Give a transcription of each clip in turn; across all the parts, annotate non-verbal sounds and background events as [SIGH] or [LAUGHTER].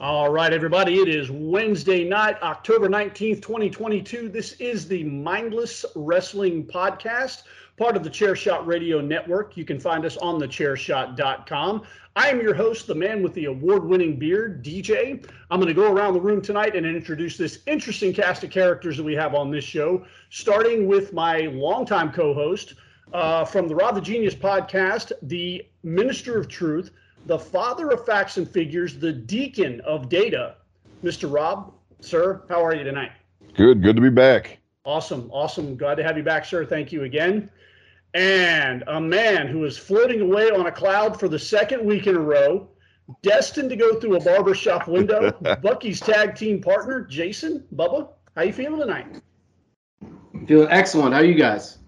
All right, everybody. It is Wednesday night, October 19th, 2022. This is the Mindless Wrestling Podcast, part of the Chairshot Radio Network. You can find us on thechairshot.com. I am your host, the man with the award winning beard, DJ. I'm going to go around the room tonight and introduce this interesting cast of characters that we have on this show, starting with my longtime co host uh, from the Rob the Genius podcast, the Minister of Truth the father of facts and figures, the deacon of data. Mr. Rob, sir, how are you tonight? Good, good to be back. Awesome, awesome. Glad to have you back, sir. Thank you again. And a man who is floating away on a cloud for the second week in a row, destined to go through a barbershop window, [LAUGHS] Bucky's tag team partner, Jason, Bubba, how you feeling tonight? Feeling excellent. How are you guys?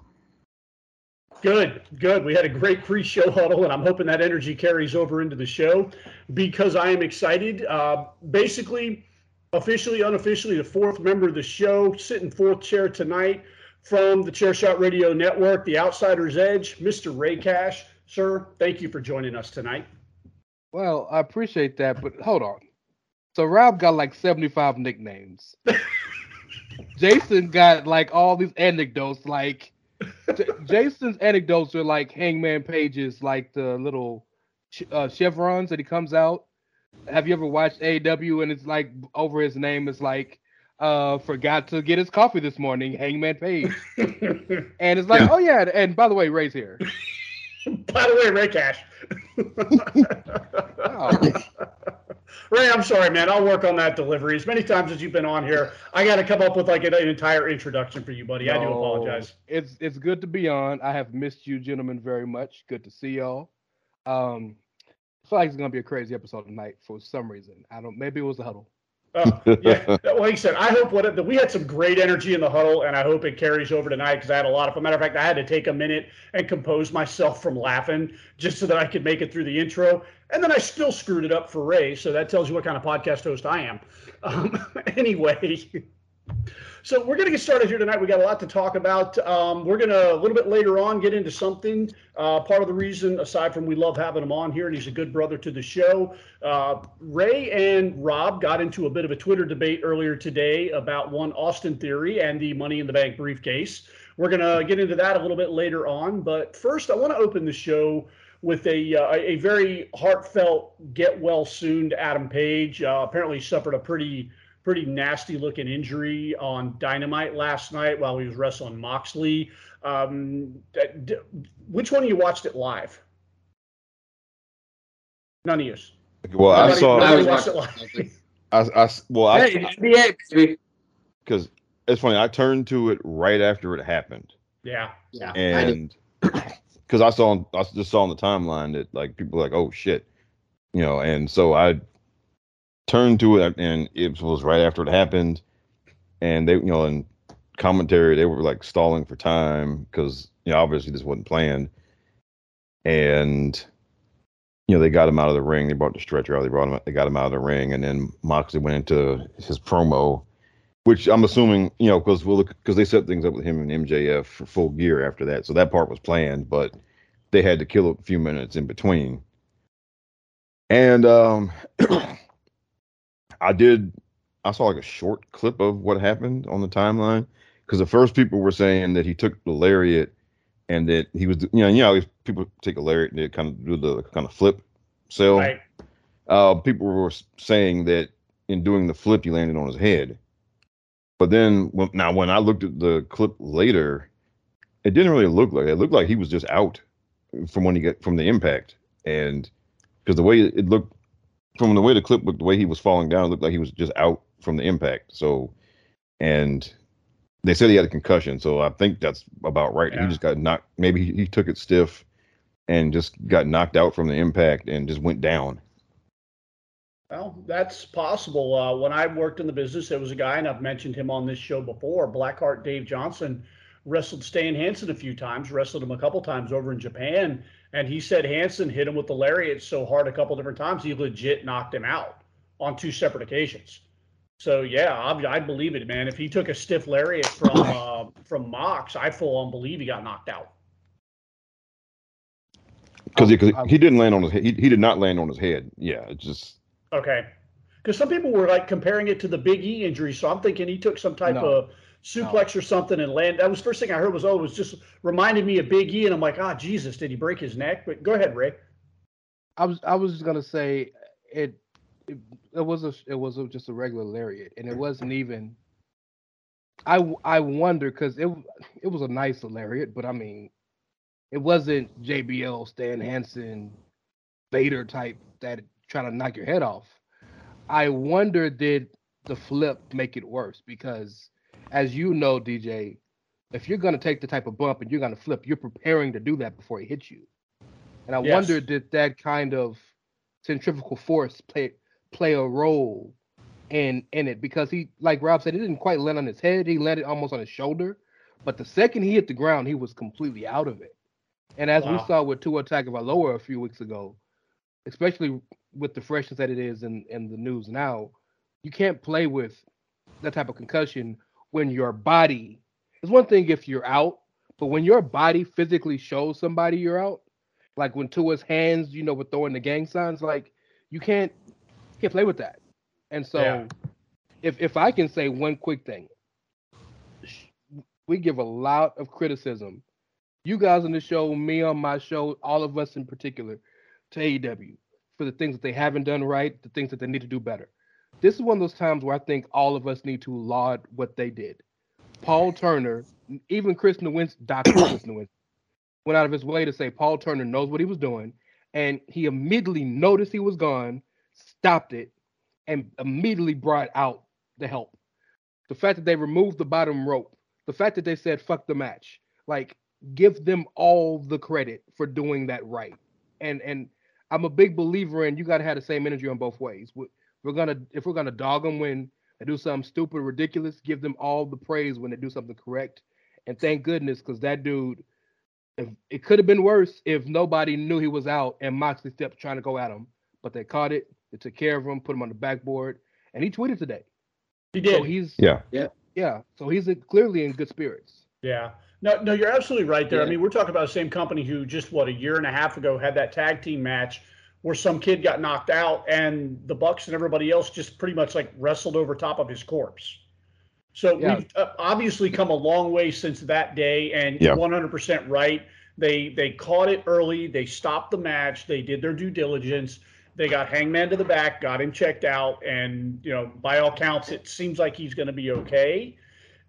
Good, good. We had a great pre-show huddle, and I'm hoping that energy carries over into the show because I am excited. Uh, basically, officially, unofficially, the fourth member of the show, sitting fourth chair tonight from the Chairshot Radio Network, The Outsider's Edge, Mr. Rey Cash. Sir, thank you for joining us tonight. Well, I appreciate that, but hold on. So Rob got like 75 nicknames. [LAUGHS] Jason got like all these anecdotes, like J- Jason's anecdotes are like Hangman Page's, like the little uh, chevrons that he comes out. Have you ever watched AEW and it's like over his name is like uh forgot to get his coffee this morning, Hangman Page. [LAUGHS] and it's like, oh yeah, and by the way, Rey's here. [LAUGHS] [LAUGHS] By the way, Rey Cash. [LAUGHS] Oh. [LAUGHS] Rey, I'm sorry, man. I'll work on that delivery. As many times as you've been on here, I got to come up with like an, an entire introduction for you, buddy. I do apologize. It's it's good to be on. I have missed you, gentlemen, very much. Good to see y'all. Um, I feel like it's gonna be a crazy episode tonight for some reason. I don't. Maybe it was the huddle. Oh, yeah. [LAUGHS] Like you said, I hope what it, we had some great energy in the huddle, and I hope it carries over tonight because I had a lot of. A matter of fact, I had to take a minute and compose myself from laughing just so that I could make it through the intro, and then I still screwed it up for Rey. So that tells you what kind of podcast host I am. [LAUGHS] Um, anyway. [LAUGHS] So we're going to get started here tonight. We got a lot to talk about. Um, we're going to a little bit later on get into something. Uh, part of the reason, aside from we love having him on here, and he's a good brother to the show. Uh, Rey and Rob got into a bit of a Twitter debate earlier today about one Austin Theory and the Money in the Bank briefcase. We're going to get into that a little bit later on. But first, I want to open the show with a uh, a very heartfelt get well soon to Adam Page. Uh, apparently suffered a pretty pretty nasty looking injury on Dynamite last night while he was wrestling Moxley. Um, d- d- which one of you watched it live? None of you. well, I saw. nobody I watched it live. I, I well, Hey, I NBA, because it's funny. I turned to it right after it happened, Yeah. Yeah, and because [CLEARS THROAT] I saw, I just saw on the timeline that like people were like, oh shit, you know, and so I turned to it, and it was right after it happened, and they, you know, in commentary they were like stalling for time because you know obviously this wasn't planned, and you know, they got him out of the ring. They brought the stretcher out. They brought him. They got him out of the ring, and then Moxley went into his promo, which I'm assuming, you know, because we'll because they set things up with him and MJF for full gear after that, so that part was planned, but they had to kill a few minutes in between. And um, [CLEARS THROAT] I did. I saw like a short clip of what happened on the timeline because the first people were saying that he took the lariat and that he was, you know, you know, people take a lariat and they kind of do the kind of flip sell. Right. Uh, people were saying that in doing the flip, he landed on his head. But then, when, now when I looked at the clip later, it didn't really look like it. it looked like he was just out from when he got from the impact, and because the way it looked from the way the clip looked, the way he was falling down, it looked like he was just out from the impact. So, and they said he had a concussion, so I think that's about right. Yeah. He just got knocked. Maybe he, he took it stiff and just got knocked out from the impact and just went down. Well, that's possible. Uh, when I worked in the business, there was a guy, and I've mentioned him on this show before. Blackheart Dave Johnson wrestled Stan Hansen a few times, wrestled him a couple times over in Japan, and he said Hansen hit him with the lariat so hard a couple different times he legit knocked him out on two separate occasions. So yeah, I, I believe it, man. If he took a stiff lariat from uh, from Mox, I full on believe he got knocked out. because he, 'cause he didn't land on his head. He, he did not land on his head. Yeah, it's just Okay. Because some people were like comparing it to the Big E injury, so I'm thinking he took some type No. of suplex or something and land. That was the first thing I heard was, oh, it was just reminded me of Big E, and I'm like, ah, Jesus, did he break his neck? But go ahead, Rey. I was I was just gonna say it. It, it was a it was a, just a regular lariat, and it wasn't even. I I wonder because it it was a nice lariat, but I mean, it wasn't JBL Stan Hansen, Vader type that trying to knock your head off. I wonder did the flip make it worse because, as you know, DJ, if you're gonna take the type of bump and you're gonna flip, you're preparing to do that before it hits you. And I Yes. wonder did that kind of centrifugal force play play a role in in it because he like Rob said, he didn't quite land on his head, he landed almost on his shoulder. But the second he hit the ground, he was completely out of it. And as we saw with Tua Tagovailoa a few weeks ago, especially with the freshness that it is in, in the news now, you can't play with that type of concussion when your body. It's one thing if you're out, but when your body physically shows somebody you're out, like when Tua's hands, you know, were throwing the gang signs, like you can't can't play with that. And so, Yeah. if if I can say one quick thing, we give a lot of criticism. You guys on the show, me on my show, all of us in particular, to AEW for the things that they haven't done right, the things that they need to do better. This is one of those times where I think all of us need to laud what they did. Paul Turner, even Chris Nowinski, [CLEARS THROAT] Dr. Chris Nowinski, went out of his way to say Paul Turner knows what he was doing, and he immediately noticed he was gone, stopped it, and immediately brought out the help. The fact that they removed the bottom rope, the fact that they said fuck the match, like give them all the credit for doing that right. And and I'm a big believer in you got to have the same energy on both ways. We- We're gonna if we're gonna dog them when they do something stupid, ridiculous, give them all the praise when they do something correct. And thank goodness, because that dude, if it could have been worse if nobody knew he was out and Moxley stepped trying to go at him, but they caught it, they took care of him, put him on the backboard, and he tweeted today. He did. So he's yeah. yeah, so he's clearly in good spirits. Yeah. No, no, you're absolutely right there. I mean, we're talking about the same company who just what a year and a half ago had that tag team match where some kid got knocked out and the Bucks and everybody else just pretty much like wrestled over top of his corpse. So Yeah. we've uh, obviously come a long way since that day, and Yeah. 100% right. They they caught it early. They stopped the match. They did their due diligence. They got Hangman to the back, got him checked out, and you know, by all counts, it seems like he's going to be okay.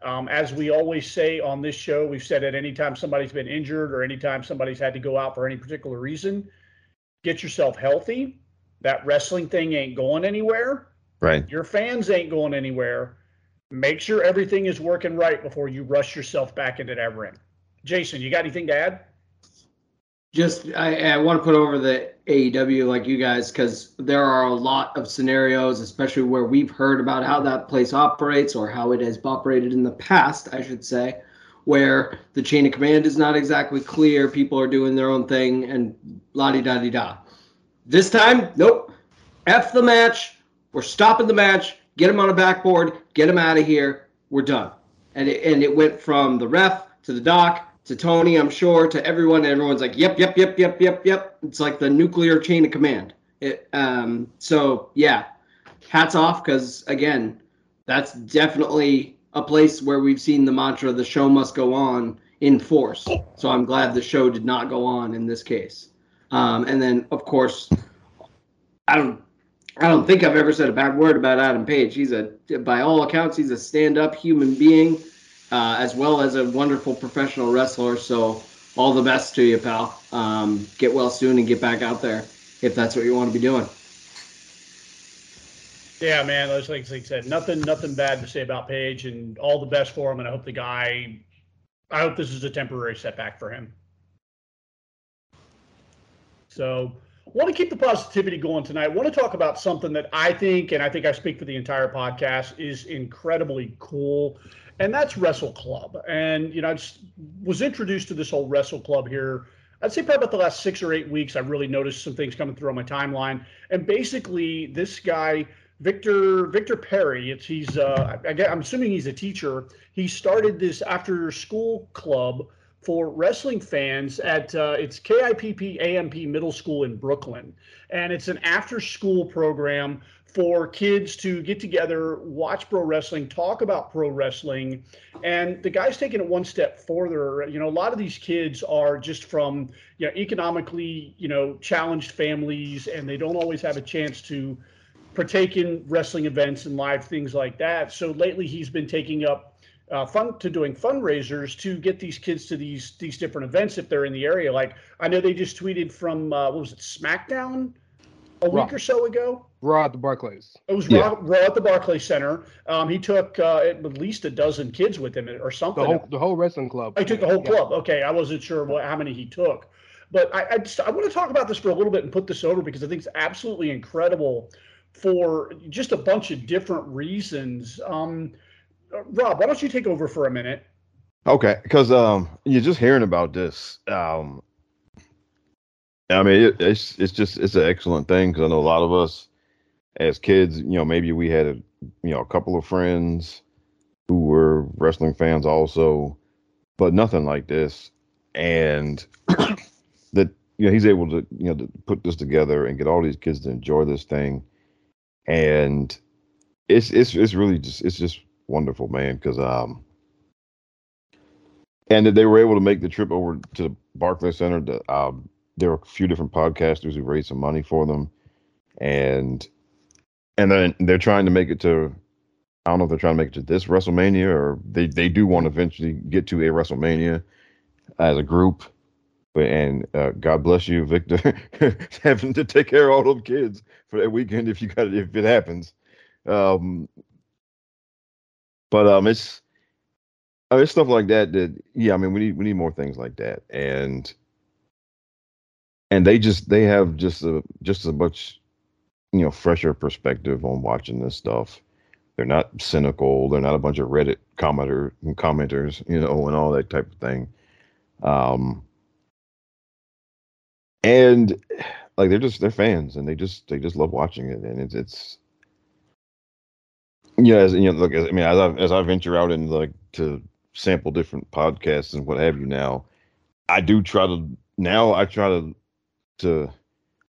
Um, as we always say on this show, we've said it anytime somebody's been injured or anytime somebody's had to go out for any particular reason, get yourself healthy. That wrestling thing ain't going anywhere. Right. Your fans ain't going anywhere. Make sure everything is working right before you rush yourself back into that ring. Jason, you got anything to add? Just I, I want to put over the AEW like you guys because there are a lot of scenarios, especially where we've heard about how that place operates or how it has operated in the past, I should say, where the chain of command is not exactly clear. People are doing their own thing and la di da di da. This time, nope. F the match. We're stopping the match. Get him on a backboard. Get him out of here. We're done. And it, and it went from the ref to the doc to Tony, I'm sure, to everyone. everyone's like, yep, yep, yep, yep, yep, yep. It's like the nuclear chain of command. It, um, so yeah, hats off because again, that's definitely a place where we've seen the mantra "the show must go on" in force. So I'm glad the show did not go on in this case. Um, and then, of course, I don't, I don't think I've ever said a bad word about Adam Page. He's a, by all accounts, he's a stand-up human being, uh, as well as a wonderful professional wrestler. So all the best to you, pal. Um, get well soon and get back out there if that's what you want to be doing. Yeah, man. Like, like I said, nothing, nothing bad to say about Page, and all the best for him. And I hope the guy, I hope this is a temporary setback for him. So, want to keep the positivity going tonight. Want to talk about something that I think, and I think I speak for the entire podcast, is incredibly cool, and that's Wrestle Club. And you know, I just was introduced to this whole Wrestle Club here I'd say probably about the last six or eight weeks, I've really noticed some things coming through on my timeline. And basically, this guy, Victor Victor Perry, it's he's uh, I, I'm assuming he's a teacher. He started this after school club for wrestling fans at uh, it's KIPP AMP Middle School in Brooklyn, and it's an after school program for kids to get together, watch pro wrestling, talk about pro wrestling. And the guy's taking it one step further. You know, a lot of these kids are just from, you know, economically, you know, challenged families, and they don't always have a chance to partake in wrestling events and live things like that. So lately he's been taking up uh, fun to doing fundraisers to get these kids to these these different events if they're in the area. Like I know they just tweeted from uh, what was it SmackDown a Raw. week or so ago. Raw at the Barclays. It was yeah. Raw, Raw, at the Barclays Center. Um, he took uh, at least a dozen kids with him or something. The whole, the whole wrestling club. I took the whole yeah. club. Okay, I wasn't sure what, how many he took, but I I, just, I want to talk about this for a little bit and put this over because I think it's absolutely incredible for just a bunch of different reasons. Um, Rob, why don't you take over for a minute? Okay, because um, you're just hearing about this. Um, I mean, it, it's it's just it's an excellent thing because I know a lot of us as kids, you know, maybe we had a you know a couple of friends who were wrestling fans also, but nothing like this. And [CLEARS THROAT] that you know he's able to you know to put this together and get all these kids to enjoy this thing, and it's it's it's really just it's just wonderful, man. Because um, and that they were able to make the trip over to the Barclays Center to um there were a few different podcasters who raised some money for them, and and then they're trying to make it to. I don't know if they're trying to make it to this WrestleMania or they they do want to eventually get to a WrestleMania as a group. And uh, God bless you, Victor, [LAUGHS] having to take care of all those kids for that weekend if you got it, if it happens. Um, but um, it's I mean, stuff like that. That yeah, I mean, we need we need more things like that, and and they just they have just a just a much you know fresher perspective on watching this stuff. They're not cynical. They're not a bunch of Reddit commenter commenters, you know, and all that type of thing. Um, and like they're just they're fans, and they just they just love watching it, and it's it's yeah, as, you know, look, I mean, as I as I venture out and like to sample different podcasts and what have you now, I do try to now I try to to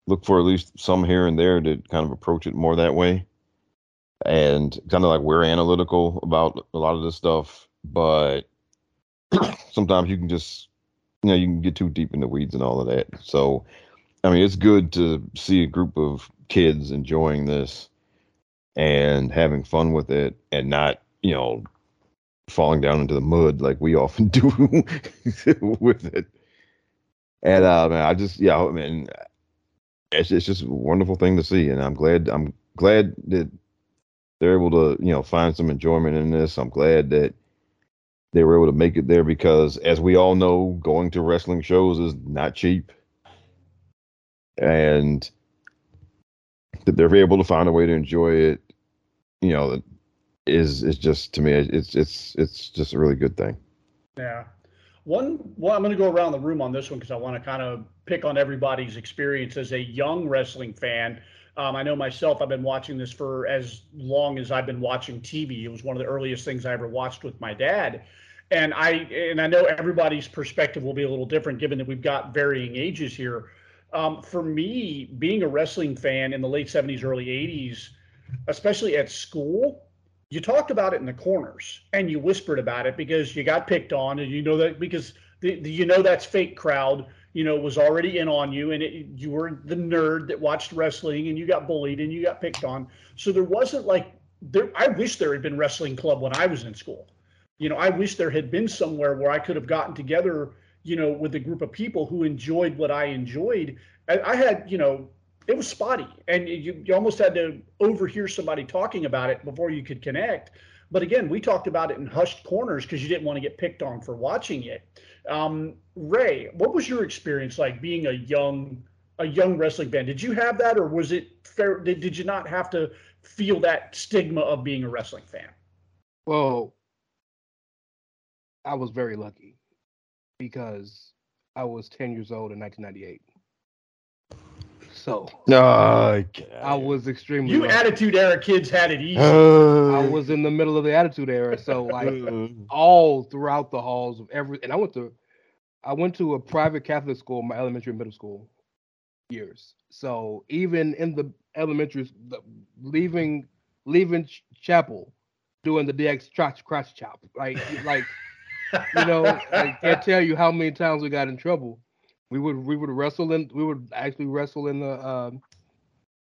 look for at least some here and there to kind of approach it more that way. And kind of like we're analytical about a lot of this stuff, but [CLEARS THROAT] sometimes you can just, you know, you can get too deep in the weeds and all of that. So, I mean, it's good to see a group of kids enjoying this and having fun with it and not, you know, falling down into the mud like we [LAUGHS] often do with it. And uh, man, I just yeah, I mean, it's it's just a wonderful thing to see, and I'm glad I'm glad that they're able to you know find some enjoyment in this. I'm glad that they were able to make it there because, as we all know, going to wrestling shows is not cheap, and that they're able to find a way to enjoy it, you know, is is just to me it's it's it's just a really good thing. Yeah, one, well, I'm going to go around the room on this one because I want to kind of pick on everybody's experience as a young wrestling fan. Um, I know myself, I've been watching this for as long as I've been watching TV. It was one of the earliest things I ever watched with my dad. And I and I know everybody's perspective will be a little different given that we've got varying ages here. Um, for me, being a wrestling fan in the late 70s, early 80s, especially at school, you talked about it in the corners and you whispered about it because you got picked on and you know that because the, the you know that's fake crowd you know was already in on you and it, you were the nerd that watched wrestling and you got bullied and you got picked on. So there wasn't like there i wish there had been wrestling club when i was in school. You know i wish there had been somewhere where i could have gotten together you know with a group of people who enjoyed what i enjoyed. I, I had you know it was spotty and you, you almost had to overhear somebody talking about it before you could connect but again we talked about it in hushed corners because you didn't want to get picked on for watching it. Um, Rey what was your experience like being a young a young wrestling fan? Did you have that or was it fair did, did you not have to feel that stigma of being a wrestling fan? Well i was very lucky because i was 10 years old in 1998 so No, I was extremely. you lucky. attitude era kids had it easy I was in the middle of the attitude era, so like Uh, all throughout the halls of every. And I went to, I went to a private Catholic school, my elementary and middle school years. So even in the elementary, the, leaving leaving ch- chapel, doing the DX crotch crotch chop, like like you know, [LAUGHS] I can't tell you how many times we got in trouble. We would we would wrestle in we would actually wrestle in the um,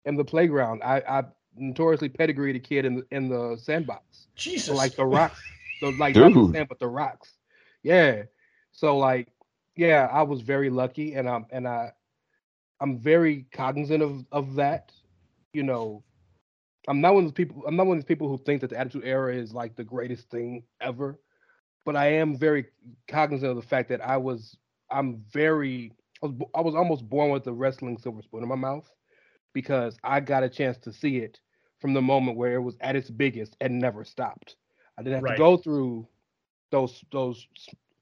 in the playground. I, I notoriously pedigreed a kid in the in the sandbox. jesus So like the rocks, [LAUGHS] so like not the Dude. sand, but the rocks. Yeah. So like, yeah, I was very lucky, and I'm and I, I'm very cognizant of of that. You know, I'm not one of those people. I'm not one of these people who think that the Attitude Era is like the greatest thing ever, but I am very cognizant of the fact that I was. I'm very. I was, I was almost born with the wrestling silver spoon in my mouth because I got a chance to see it from the moment where it was at its biggest and never stopped. I didn't have Right. to go through those those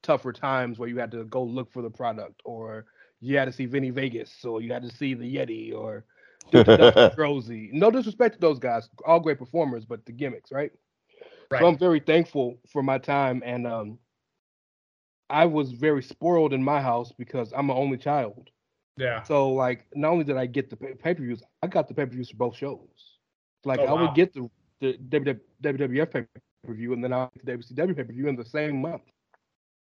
tougher times where you had to go look for the product or you had to see Vinnie Vegas or you had to see the Yeti or Dr. Drosy. [LAUGHS] No disrespect to those guys, all great performers, but the gimmicks, right? right. So I'm very thankful for my time and um I was very spoiled in my house because I'm an only child. yeah So like, not only did I get the pay per views, I got the pay per views for both shows. Like Oh, I wow. would get the the WWF pay per view, and then I get the WCW pay per view in the same month.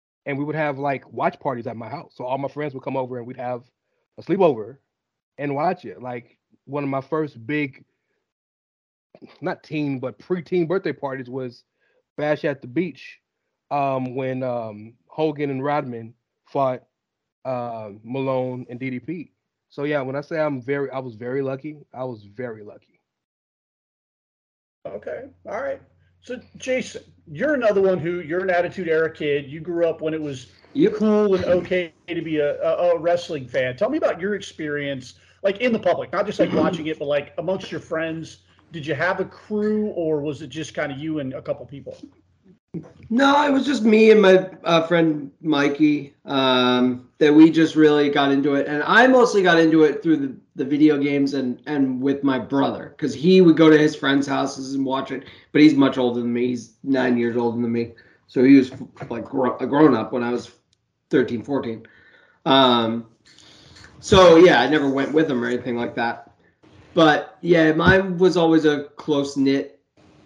And we would have like watch parties at my house. So all my friends would come over, and we'd have a sleepover and watch it. Like one of my first big, not teen but pre-teen birthday parties was Bash at the Beach, um, when um, Hogan and Rodman fought uh, Malone and DDP. So yeah, when I say I'm very, I was very lucky. I was very lucky. Okay. All right. So, Jason, you're another one who you're an Attitude Era kid. You grew up when it was Yep. cool and okay to be a, a, a wrestling fan. Tell me about your experience, like in the public, not just like [CLEARS THROAT] watching it, but like amongst your friends. Did you have a crew, or was it just kind of you and a couple people? No, it was just me and my uh, friend Mikey um, that we just really got into it, and I mostly got into it through the, the video games and and with my brother because he would go to his friends' houses and watch it. But he's much older than me; he's nine years older than me, so he was like a grown up when I was 13, 14. Um, so yeah, I never went with him or anything like that. But yeah, mine was always a close knit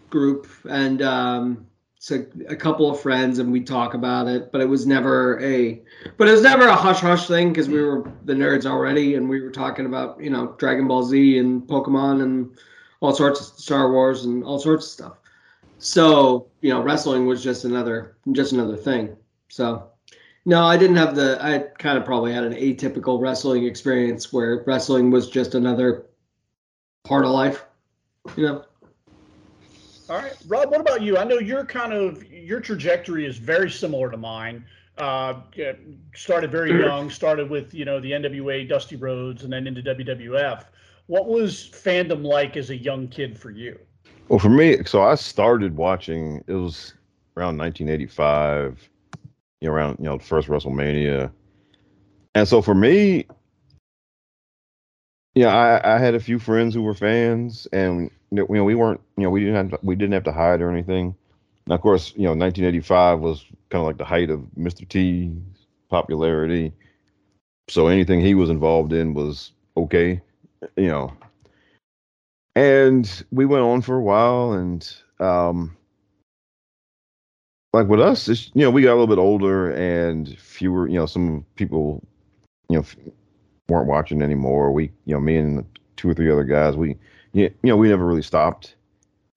group, and um, so a couple of friends and we talk about it but it was never a but it was never a hush hush thing because we were the nerds already and we were talking about you know dragon ball z and pokemon and all sorts of star wars and all sorts of stuff. So you know wrestling was just another just another thing. So no i didn't have the i kind of probably had an atypical wrestling experience where wrestling was just another part of life you know All right, Rob. What about you? I know your kind of your trajectory is very similar to mine. Uh, started very young. Started with you know the NWA, Dusty Rhodes, and then into WWF. What was fandom like as a young kid for you? Well, for me, so I started watching. It was around 1985, you know, around you know the first WrestleMania, and so for me, Yeah, I, I had a few friends who were fans, and you know we weren't, you know, we didn't have to, we didn't have to hide or anything. And of course, you know, 1985 was kind of like the height of Mr. T's popularity, so anything he was involved in was okay, you know. And we went on for a while, and um, like with us, it's, you know, we got a little bit older and fewer, you know, some people, you know, weren't watching anymore. We, you know, me and two or three other guys, we, you know, we never really stopped,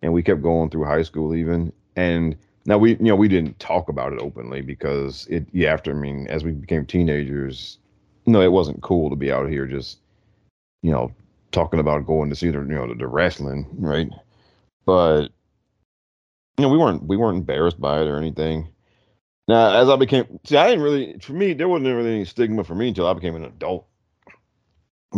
and we kept going through high school even. And now we, you know, we didn't talk about it openly because it, yeah, after I mean, as we became teenagers, no, it wasn't cool to be out here just, you know, talking about going to see the, you know, the, the wrestling, right? But you know, we weren't we weren't embarrassed by it or anything. Now, as I became, see, I didn't really, for me, there wasn't really any stigma for me until I became an adult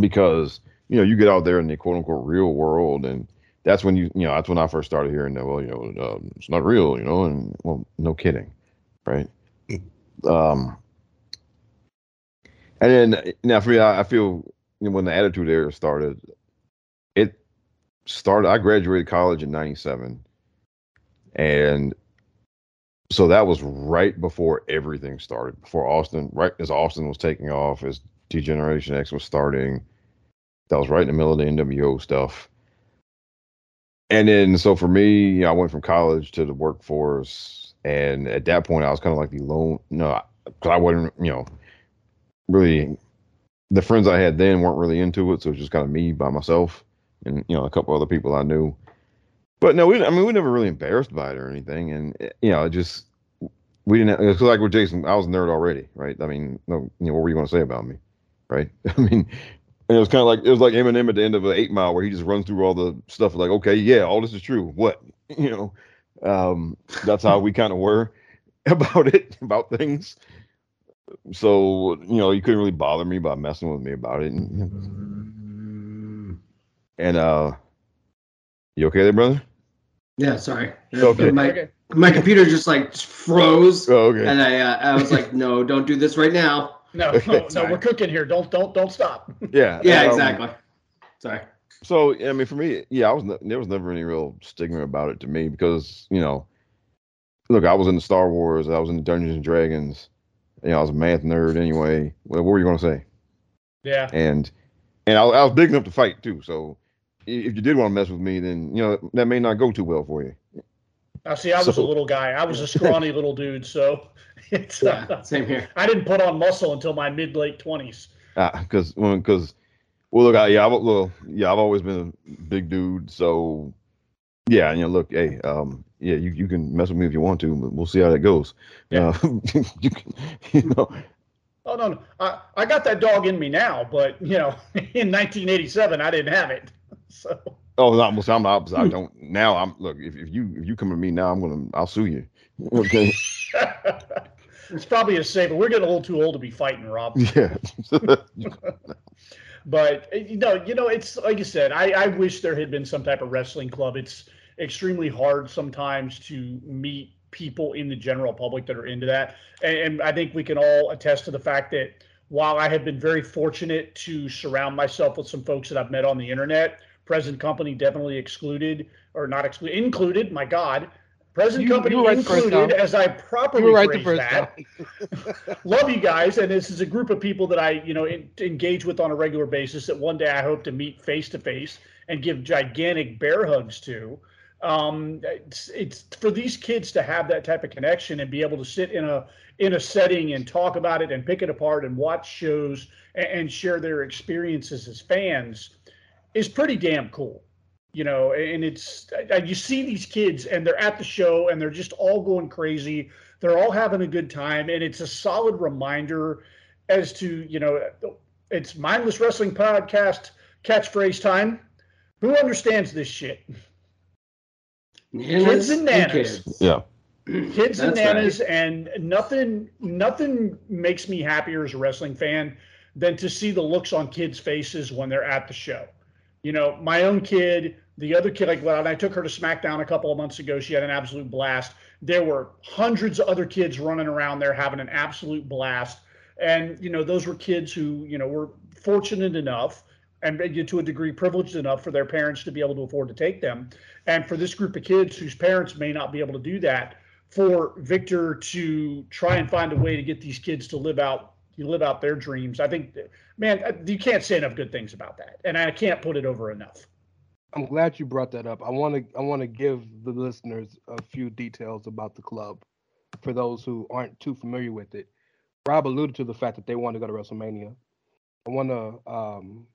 because you know you get out there in the quote unquote real world and that's when you you know that's when I first started hearing that well you know uh, it's not real you know and well no kidding right um and then now for me I, I feel you know, when the attitude era started it started I graduated college in 97 and so that was right before everything started before Austin right as Austin was taking off as D-Generation X was starting. That was right in the middle of the NWO stuff. And then, so for me, I went from college to the workforce. And at that point, I was kind of like the lone, no, because I wasn't, you know, really, the friends I had then weren't really into it. So it was just kind of me by myself and, you know, a couple other people I knew. But no, we, I mean, we never really embarrassed by it or anything. And, eh, you know, it just, we didn't, it's like with Jason, I was a nerd already, right? I mean, no, you know, what were you going to say about me? right? [LAUGHS] I mean, and it was kind of like it was like Eminem at the end of an Eight Mile, where he just runs through all the stuff. Like, okay, yeah, all this is true. What, [LAUGHS] you know? Um, that's how we kind of were [LAUGHS] about it, about things. So you know, you couldn't really bother me by messing with me about it. And, and uh, you okay there, brother? Yeah, sorry. Okay. My, my computer just like froze, Oh, okay. and I uh, I was like, no, don't do this right now. No, [LAUGHS] Okay, no, no, we're cooking here. Don't, don't, don't stop. Yeah. [LAUGHS] Yeah, um, exactly. Sorry. So I mean, for me, yeah, I was ne- there was never any real stigma about it to me because you know, look, I was in the Star Wars, I was in the Dungeons and Dragons, you know, I was a math nerd anyway. What, what were you going to say? Yeah. And and I, I was big enough to fight too. So if you did want to mess with me, then you know that may not go too well for you. Now, see, I was So- a little guy. I was a scrawny little dude, so [LAUGHS] it's. Yeah, Uh, same here. I didn't put on muscle until my mid late twenties. Ah, Because because well, look, I, yeah, I, well, yeah, I've always been a big dude. So yeah, and you know, look, hey, um, yeah, you, you can mess with me if you want to, but we'll see how that goes. Yeah. Uh, [LAUGHS] you can, you know, Oh no, no, I, I got that dog in me now, but you know, [LAUGHS] in 1987, I didn't have it. So oh, no, I'm, I'm the opposite. I don't now. I'm look if, if you if you come to me now, I'm gonna I'll sue you. Okay. [LAUGHS] it's probably a safer. We're getting a little too old to be fighting, Rob. [LAUGHS] yeah. [LAUGHS] But uh, you know, you know, it's like you said. I, I wish there had been some type of wrestling club. It's extremely hard sometimes to meet people in the general public that are into that, and, and I think we can all attest to the fact that while I have been very fortunate to surround myself with some folks that I've met on the internet, present company definitely excluded or not excluded, included. My God. Present You- company you right included, as I properly right the phrased first that [LAUGHS] [LAUGHS] love you guys and this is a group of people that i you know in, engage with on a regular basis that one day i hope to meet face to face and give gigantic bear hugs to um, it's, it's for these kids to have that type of connection and be able to sit in a in a setting and talk about it and pick it apart and watch shows and, and share their experiences as fans is pretty damn cool you know and it's uh, you see these kids and they're at the show and they're just all going crazy they're all having a good time and it's a solid reminder as to you know it's mindless wrestling podcast catchphrase time who understands this shit Nanas and nanas. kids. yeah. kids and That's nanas and nothing nothing makes me happier as a wrestling fan than to see the looks on kids faces when they're at the show you know my own kid the other kid like when i took her to smackdown a couple of months ago she had an absolute blast there were hundreds of other kids running around there having an absolute blast and you know those were kids who you know were fortunate enough and to a degree privileged enough for their parents to be able to afford to take them. And for this group of kids whose parents may not be able to do that, for Victor to try and find a way to get these kids to live out you live out their dreams. I think, man, uh, you can't say enough good things about that, and I can't put it over enough. I'm glad you brought that up. I want to I want to give the listeners a few details about the club for those who aren't too familiar with it. Rob alluded to the fact that they want to go to WrestleMania. I want to um,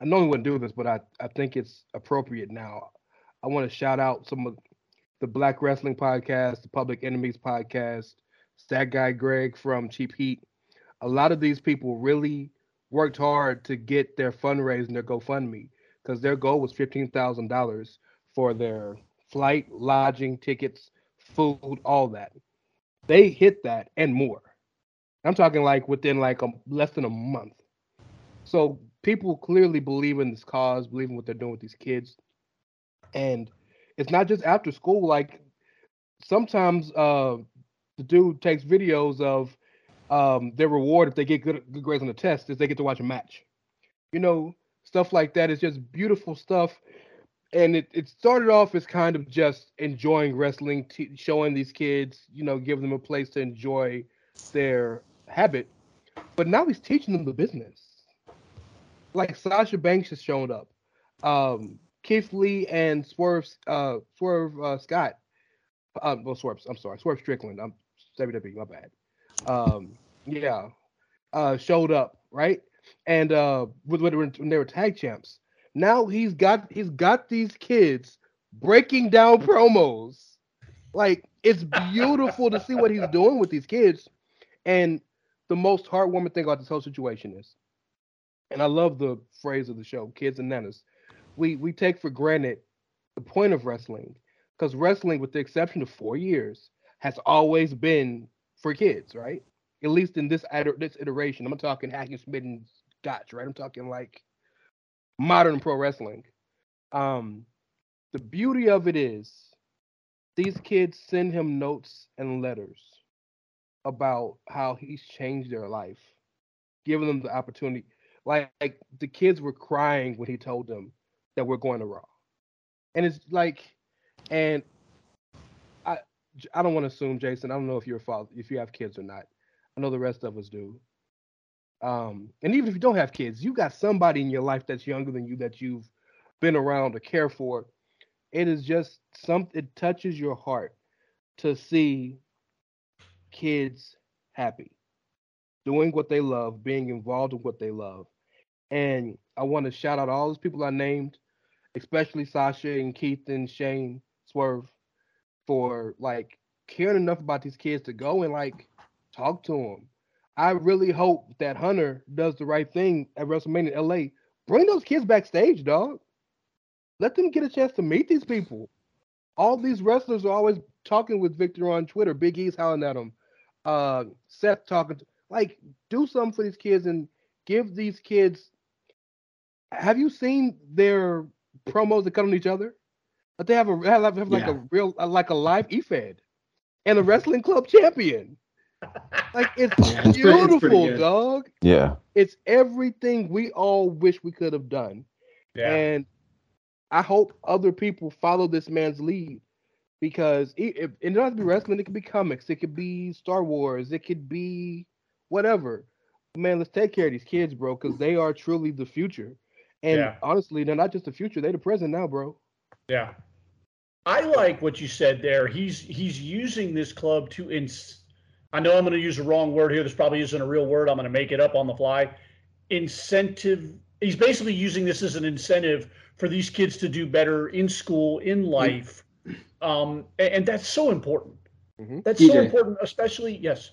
I normally wouldn't do this, but I, I think it's appropriate now. I want to shout out some of the Black Wrestling Podcast, the Public Enemies Podcast, that guy Greg from Cheap Heat. A lot of these people really worked hard to get their fundraising, their GoFundMe, because their goal was fifteen thousand dollars for their flight, lodging, tickets, food, all that. They hit that and more. I'm talking like within like a less than a month. So people clearly believe in this cause, believe in what they're doing with these kids. And it's not just after school. Like sometimes uh, the dude takes videos of um, their reward if they get good, good grades on the test is they get to watch a match. You know, stuff like that is just beautiful stuff. And it, it started off as kind of just enjoying wrestling, t- showing these kids, you know, giving them a place to enjoy their habit. But now he's teaching them the business like Sasha Banks has shown up. Um, Keith Lee and Swerve uh, Swerve uh, Scott. Uh, well, Swerve. I'm sorry, Swerve Strickland. I'm WWE. My bad. Um, yeah, uh, showed up right, and uh, with when they were tag champs. Now he's got he's got these kids breaking down [LAUGHS] promos. Like it's [LAUGHS] beautiful to see what he's doing with these kids. And the most heartwarming thing about this whole situation is and I love the phrase of the show, kids and nanas. We we take for granted the point of wrestling because wrestling, with the exception of four years, has always been for kids, right? At least in this this iteration. I'm talking Hackenschmidt and Gotch, right? I'm talking like modern pro wrestling. Um, the beauty of it is these kids send him notes and letters about how he's changed their life, giving them the opportunity. Like, like the kids were crying when he told them that we're going to Raw, and it's like, and I I don't want to assume Jason. I don't know if you're a father, if you have kids or not. I know the rest of us do. Um, and even if you don't have kids, you got somebody in your life that's younger than you that you've been around or care for. It is just some. It touches your heart to see kids happy, doing what they love, being involved in what they love, and I want to shout out all those people I named, especially Sasha and Keith and Shane Swerve, for like caring enough about these kids to go and like talk to him. I really hope that Hunter does the right thing at WrestleMania LA. Bring those kids backstage, dog. Let them get a chance to meet these people. All these wrestlers are always talking with Victor on Twitter. Big E's howling at him. Uh, Seth talking. To, like, do something for these kids and give these kids have you seen their promos that cut on each other? But they have a have like yeah. a real like a live EFED and a wrestling club champion. Like it's [LAUGHS] beautiful, it's dog. Yeah, it's everything we all wish we could have done. Yeah. And I hope other people follow this man's lead because it, it, it doesn't have to be wrestling. It could be comics. It could be Star Wars. It could be whatever. Man, let's take care of these kids, bro, because they are truly the future. And yeah. honestly, they're not just the future; they're the present now, bro. Yeah, I like what you said there. He's he's using this club to ins. I know I'm going to use the wrong word here. This probably isn't a real word. I'm going to make it up on the fly. Incentive. He's basically using this as an incentive for these kids to do better in school, in life, um, and, and that's so important. Mm-hmm. That's DJ. so important, especially yes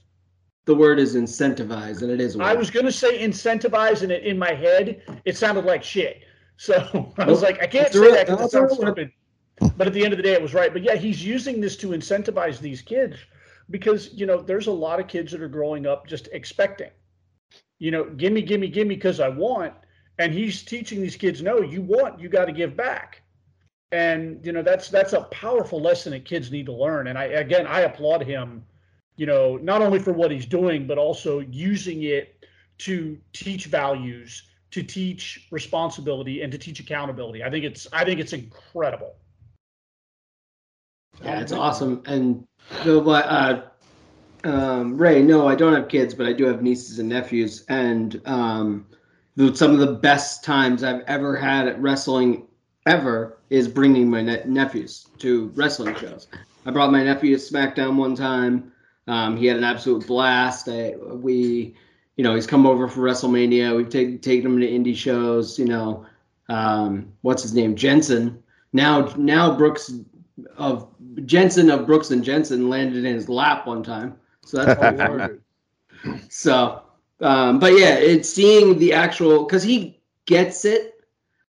the word is incentivize, and it is. I was going to say incentivize, and it, in my head, it sounded like shit. So [LAUGHS] I was like, I can't say that because it sounds stupid. But at the end of the day, it was right. But yeah, he's using this to incentivize these kids because you know there's a lot of kids that are growing up just expecting, you know, gimme, gimme, gimme, because I want. And he's teaching these kids, no, you want, you got to give back. And you know that's that's a powerful lesson that kids need to learn. And I again, I applaud him you know, not only for what he's doing, but also using it to teach values to teach responsibility and to teach accountability. I think it's I think it's incredible. Yeah, it's awesome. And the uh, um, Ray, no, I don't have kids, but I do have nieces and nephews, and um, some of the best times I've ever had at wrestling ever is bringing my ne- nephews to wrestling shows. I brought my nephew to SmackDown one time. Um, he had an absolute blast. I, we, you know, he's come over for WrestleMania. We've taken taken him to indie shows. You know, um, what's his name, Jensen. Now, now Brooks of Jensen of Brooks and Jensen landed in his lap one time. So that's all [LAUGHS] So, um, but yeah, it's seeing the actual because he gets it.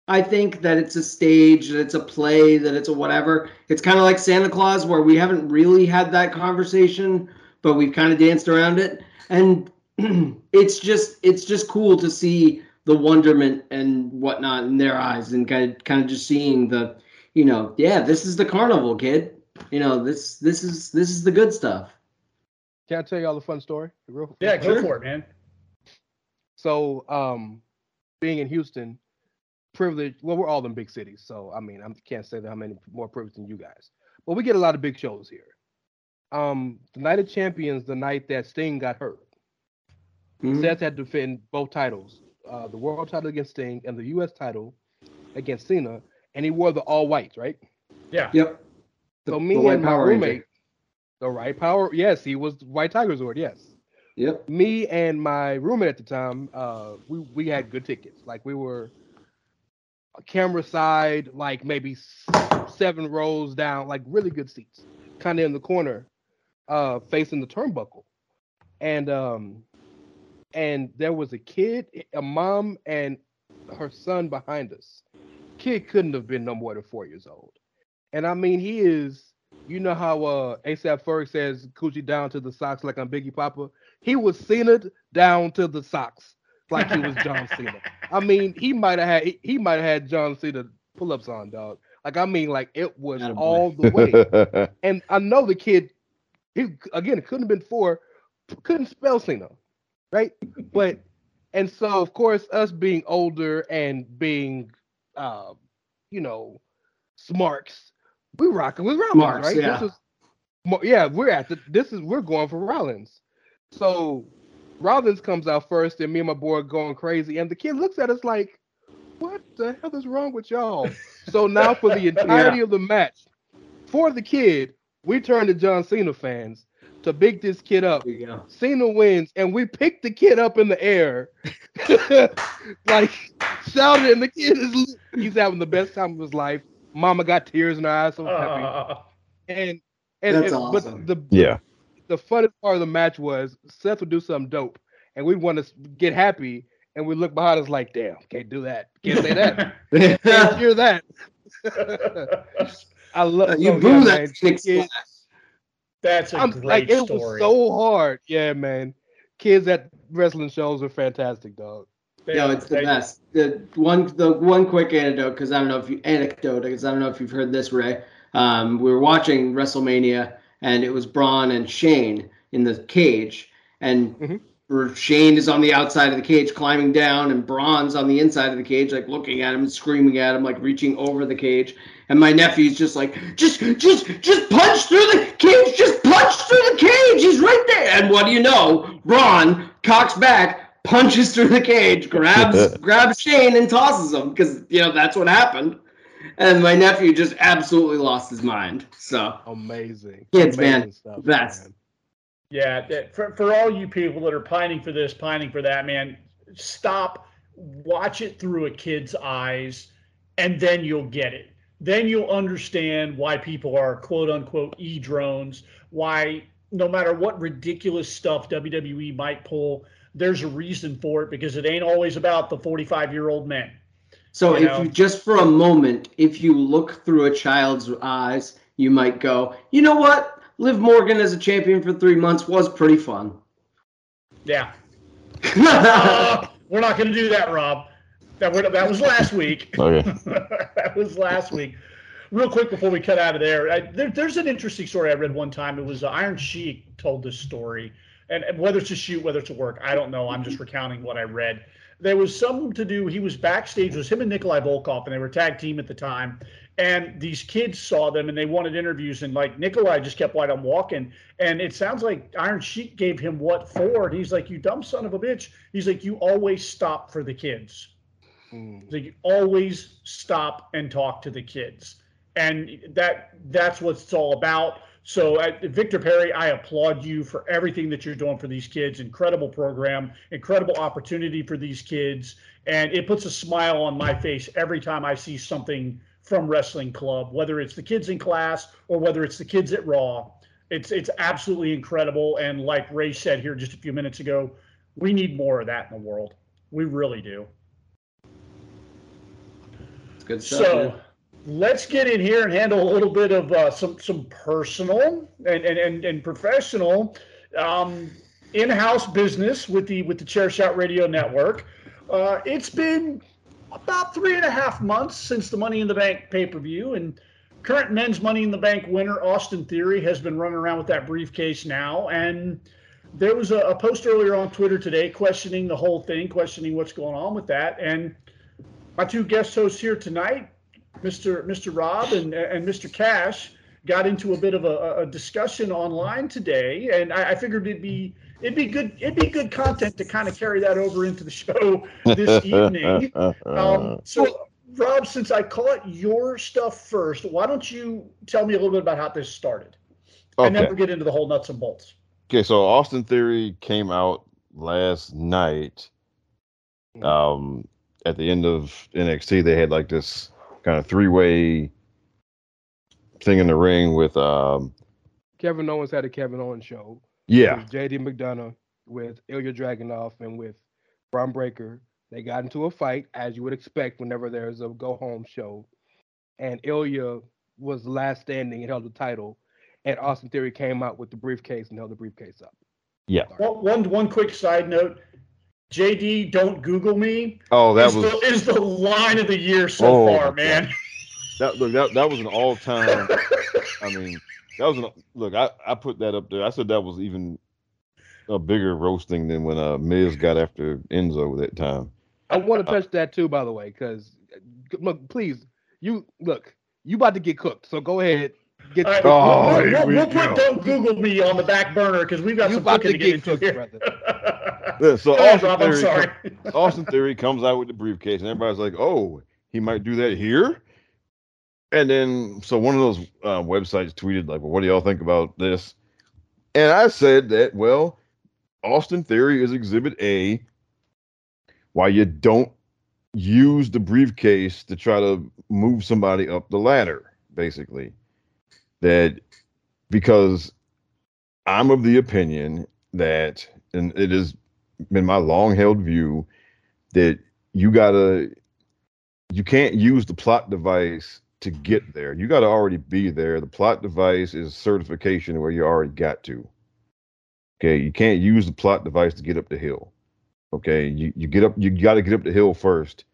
I think that it's a stage, that it's a play, that it's a whatever. It's kind of like Santa Claus, where we haven't really had that conversation, but we've kind of danced around it, and [CLEARS THROAT] it's just it's just cool to see the wonderment and whatnot in their eyes, and kind of kind of just seeing the, you know, yeah, this is the carnival, kid. You know, this this is this is the good stuff. Can I tell you all a fun story? Real, yeah, go for it, man. So, um, being in Houston, privilege. Well, we're all in big cities, so I mean, I can't say that I'm any more privileged than you guys, but we get a lot of big shows here. Um, the Night of Champions, the night that Sting got hurt, mm-hmm. Seth had to defend both titles, uh, the world title against Sting and the U.S. title against Cena, and he wore the all whites, right? Yeah. Yep. The, so me and my roommate, Ranger. The right power. Yes, he was White Tiger Zord. Yes. Yep. Me and my roommate at the time, uh, we we had good tickets. Like we were camera side, like maybe seven rows down, like really good seats, kind of in the corner, uh, facing the turnbuckle. And um, and there was a kid, a mom, and her son behind us. Kid couldn't have been no more than four years old. And I mean, he is you know how uh ASAP Ferg says Coogi down to the socks like I'm Biggie Papa? He was Cena down to the socks like he was John Cena. [LAUGHS] I mean, he might have had he might have had John Cena pull-ups on, dog. Like I mean, like it was all the way. [LAUGHS] and I know the kid, he again, it couldn't have been four, couldn't spell Cena, right? But and so of course, us being older and being, uh, you know, Smarks. we rocking with Rollins, Marks, right? Yeah. This is, yeah, we're at the. This is we're going for Rollins. So Rollins comes out first, and me and my boy are going crazy, and the kid looks at us like, "What the hell is wrong with y'all?" so now for the [LAUGHS] entirety yeah. of the match, for the kid, we turn to John Cena fans to big this kid up. Cena wins, and we pick the kid up in the air, [LAUGHS] like shouting, and the kid is he's having the best time of his life. Mama got tears in her eyes, so happy. Uh, and and, that's awesome. but the yeah the funnest part of the match was Seth would do something dope, and we want to get happy, and we look behind us like, damn, can't do that, can't say that, [LAUGHS] can't hear that. [LAUGHS] I love uh, you. boo yeah, that. That's a I'm, great like, It was so hard. Yeah, man. Kids at wrestling shows are fantastic, dog. They no, it's the they, best. The one, the one quick anecdote, because I don't know if you anecdote, because I don't know if you've heard this, Ray. Um, we were watching WrestleMania, and it was Braun and Shane in the cage, and mm-hmm. Shane is on the outside of the cage, climbing down, and Braun's on the inside of the cage, like looking at him and screaming at him, like reaching over the cage. And my nephew's just like, just, just, just punch through the cage, just punch through the cage. He's right there. And what do you know? Braun cocks back, punches through the cage, grabs [LAUGHS] grabs Shane and tosses him because you know that's what happened. And my nephew just absolutely lost his mind. So amazing, kids, amazing man, stuff, that's man. Yeah. For for all you people that are pining for this, pining for that, man, stop, watch it through a kid's eyes, and then you'll get it. Then you'll understand why people are quote unquote e drones. Why no matter what ridiculous stuff WWE might pull, there's a reason for it because it ain't always about the 45 year old men. So you if know? you just for a moment, if you look through a child's eyes, you might go, you know what? Liv Morgan as a champion for three months was pretty fun. Yeah. [LAUGHS] uh, we're not going to do that, Rob. That, that was last week. [LAUGHS] Okay. [LAUGHS] that was last week. Real quick before we cut out of there, I, there, there's an interesting story I read one time. It was uh, Iron Sheik told this story and, and whether it's a shoot, whether it's a work, I don't know. I'm just recounting what I read. there was some to do. He was backstage. It was him and Nikolai Volkov, and they were tag team at the time. And these kids saw them, and they wanted interviews. And like Nikolai just kept right on walking. And it sounds like Iron Sheik gave him what for. And he's like, "You dumb son of a bitch." He's like, "You always stop for the kids. Mm. Like you always stop and talk to the kids." And that that's what it's all about. So, uh, Victor Perry, I applaud you for everything that you're doing for these kids. Incredible program, incredible opportunity for these kids. And it puts a smile on my face every time I see something from Wrestle Club, whether it's the kids in class or whether it's the kids at Raw. It's, it's absolutely incredible. And like Ray said here just a few minutes ago, we need more of that in the world. We really do. It's good stuff. So man. let's get in here and handle a little bit of uh, some some personal and and and, and professional um, in-house business with the with the Chairshot Radio Network. Uh, it's been about three and a half months since the Money in the Bank pay-per-view, and current men's Money in the Bank winner Austin Theory has been running around with that briefcase now, and there was a, a post earlier on Twitter today questioning the whole thing, questioning what's going on with that, and my two guest hosts here tonight, Mr. Mr. Rob and and Mr. Cash, got into a bit of a, a discussion online today, and I, I figured it'd be it'd be good it'd be good content to kind of carry that over into the show this evening. [LAUGHS] Um, so, Rob, since I caught your stuff first, why don't you tell me a little bit about how this started, and then we'll get into the whole nuts and bolts. Okay, so Austin Theory came out last night. Um, at the end of NXT, they had like this kind of three-way thing in the ring with um, Kevin Owens had a Kevin Owens show. Yeah, with JD McDonagh, with Ilya Dragunov, and with Bron Breakker. They got into a fight, as you would expect whenever there's a go home show. And Ilya was last standing and held the title. And Austin Theory came out with the briefcase and held the briefcase up. yeah. One, one, one quick side note. JD, don't Google me. Oh, that is, was the, is the line of the year so Oh, far, man. that. Look, that that was an all-time. [LAUGHS] I mean, that was an look. I I put that up there. I said that was even a bigger roasting than when uh Miz got after Enzo that time. I want to touch that too, by the way, because look, please, you look, you about to get cooked. So go ahead, get. All right, Oh, we'll, we'll, we we'll put go. don't Google me on the back burner because we've got you some about cooking to to get get into cooked, here. brother. [LAUGHS] Yeah, so Go ahead, Austin Rob, I'm Theory sorry. Austin Theory comes out with the briefcase, and everybody's like, "Oh, he might do that here." And then, so one of those uh, websites tweeted like, "Well, what do y'all think about this?" And I said that, well, Austin Theory is Exhibit A. Why you don't use the briefcase to try to move somebody up the ladder, basically. That because I'm of the opinion that, and it has been my long held view, that you gotta, you can't use the plot device to get there. You gotta already be there. The plot device is certification where you already got to. Okay, you can't use the plot device to get up the hill. Okay, you, you get up, you got to get up the hill first,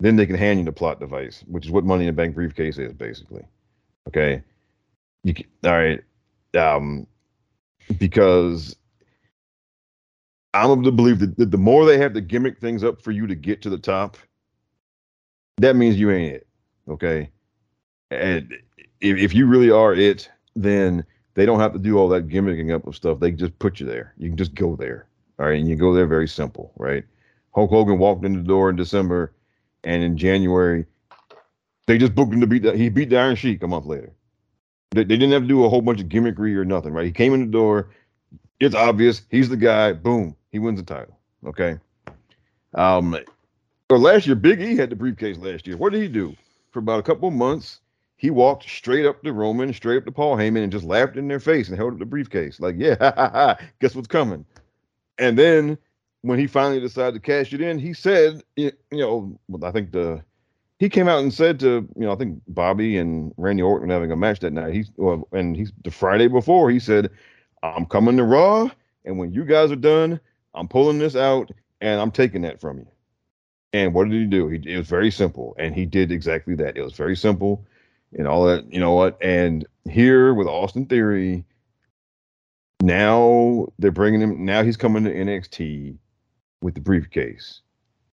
then they can hand you the plot device, which is what Money in the Bank briefcase is basically. Okay, you all right? Um, because I'm of the belief that the, the more they have to gimmick things up for you to get to the top, that means you ain't it. Okay, and if, if you really are it, then they don't have to do all that gimmicking up of stuff. They just put you there. You can just go there. All right, and you go there very simple, right? Hulk Hogan walked in the door in December, and in January, they just booked him to beat that. He beat the Iron Sheik a month later. They, they didn't have to do a whole bunch of gimmickry or nothing, right? He came in the door. It's obvious he's the guy. Boom, he wins the title. Okay. Um, or last year, Big E had the briefcase last year. What did he do for about a couple of months? He walked straight up to Roman, straight up to Paul Heyman, and just laughed in their face and held up the briefcase. Like, yeah, [LAUGHS] ha, ha, ha, guess what's coming? And then when he finally decided to cash it in, he said, you know, I think the he came out and said to you know I think Bobby and Randy Orton having a match that night. He's well, and he's the Friday before he said, "I'm coming to Raw, and when you guys are done, I'm pulling this out and I'm taking that from you." And what did he do? He it was very simple, and he did exactly that. It was very simple, and all that. You know what? And here with Austin Theory, now they're bringing him. Now he's coming to NXT with the briefcase.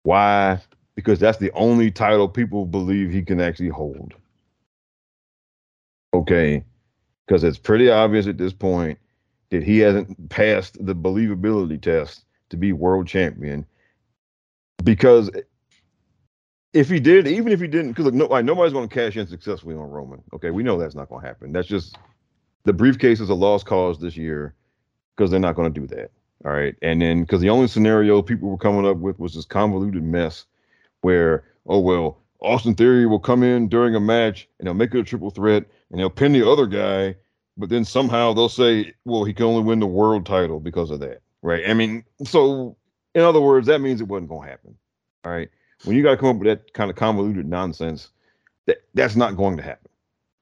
Why? Because that's the only title people believe he can actually hold. Okay. Because it's pretty obvious at this point that he hasn't passed the believability test to be world champion. Because if he did, even if he didn't, because no, like, nobody's going to cash in successfully on Roman. Okay, we know that's not going to happen. That's just the briefcase is a lost cause this year because they're not going to do that. All right, and then because the only scenario people were coming up with was this convoluted mess where, oh well, Austin Theory will come in during a match and they'll make it a triple threat and they'll pin the other guy, but then somehow they'll say, well, he can only win the world title because of that, right? I mean, so in other words, that means it wasn't going to happen. All right when you got to come up with that kind of convoluted nonsense, that that's not going to happen.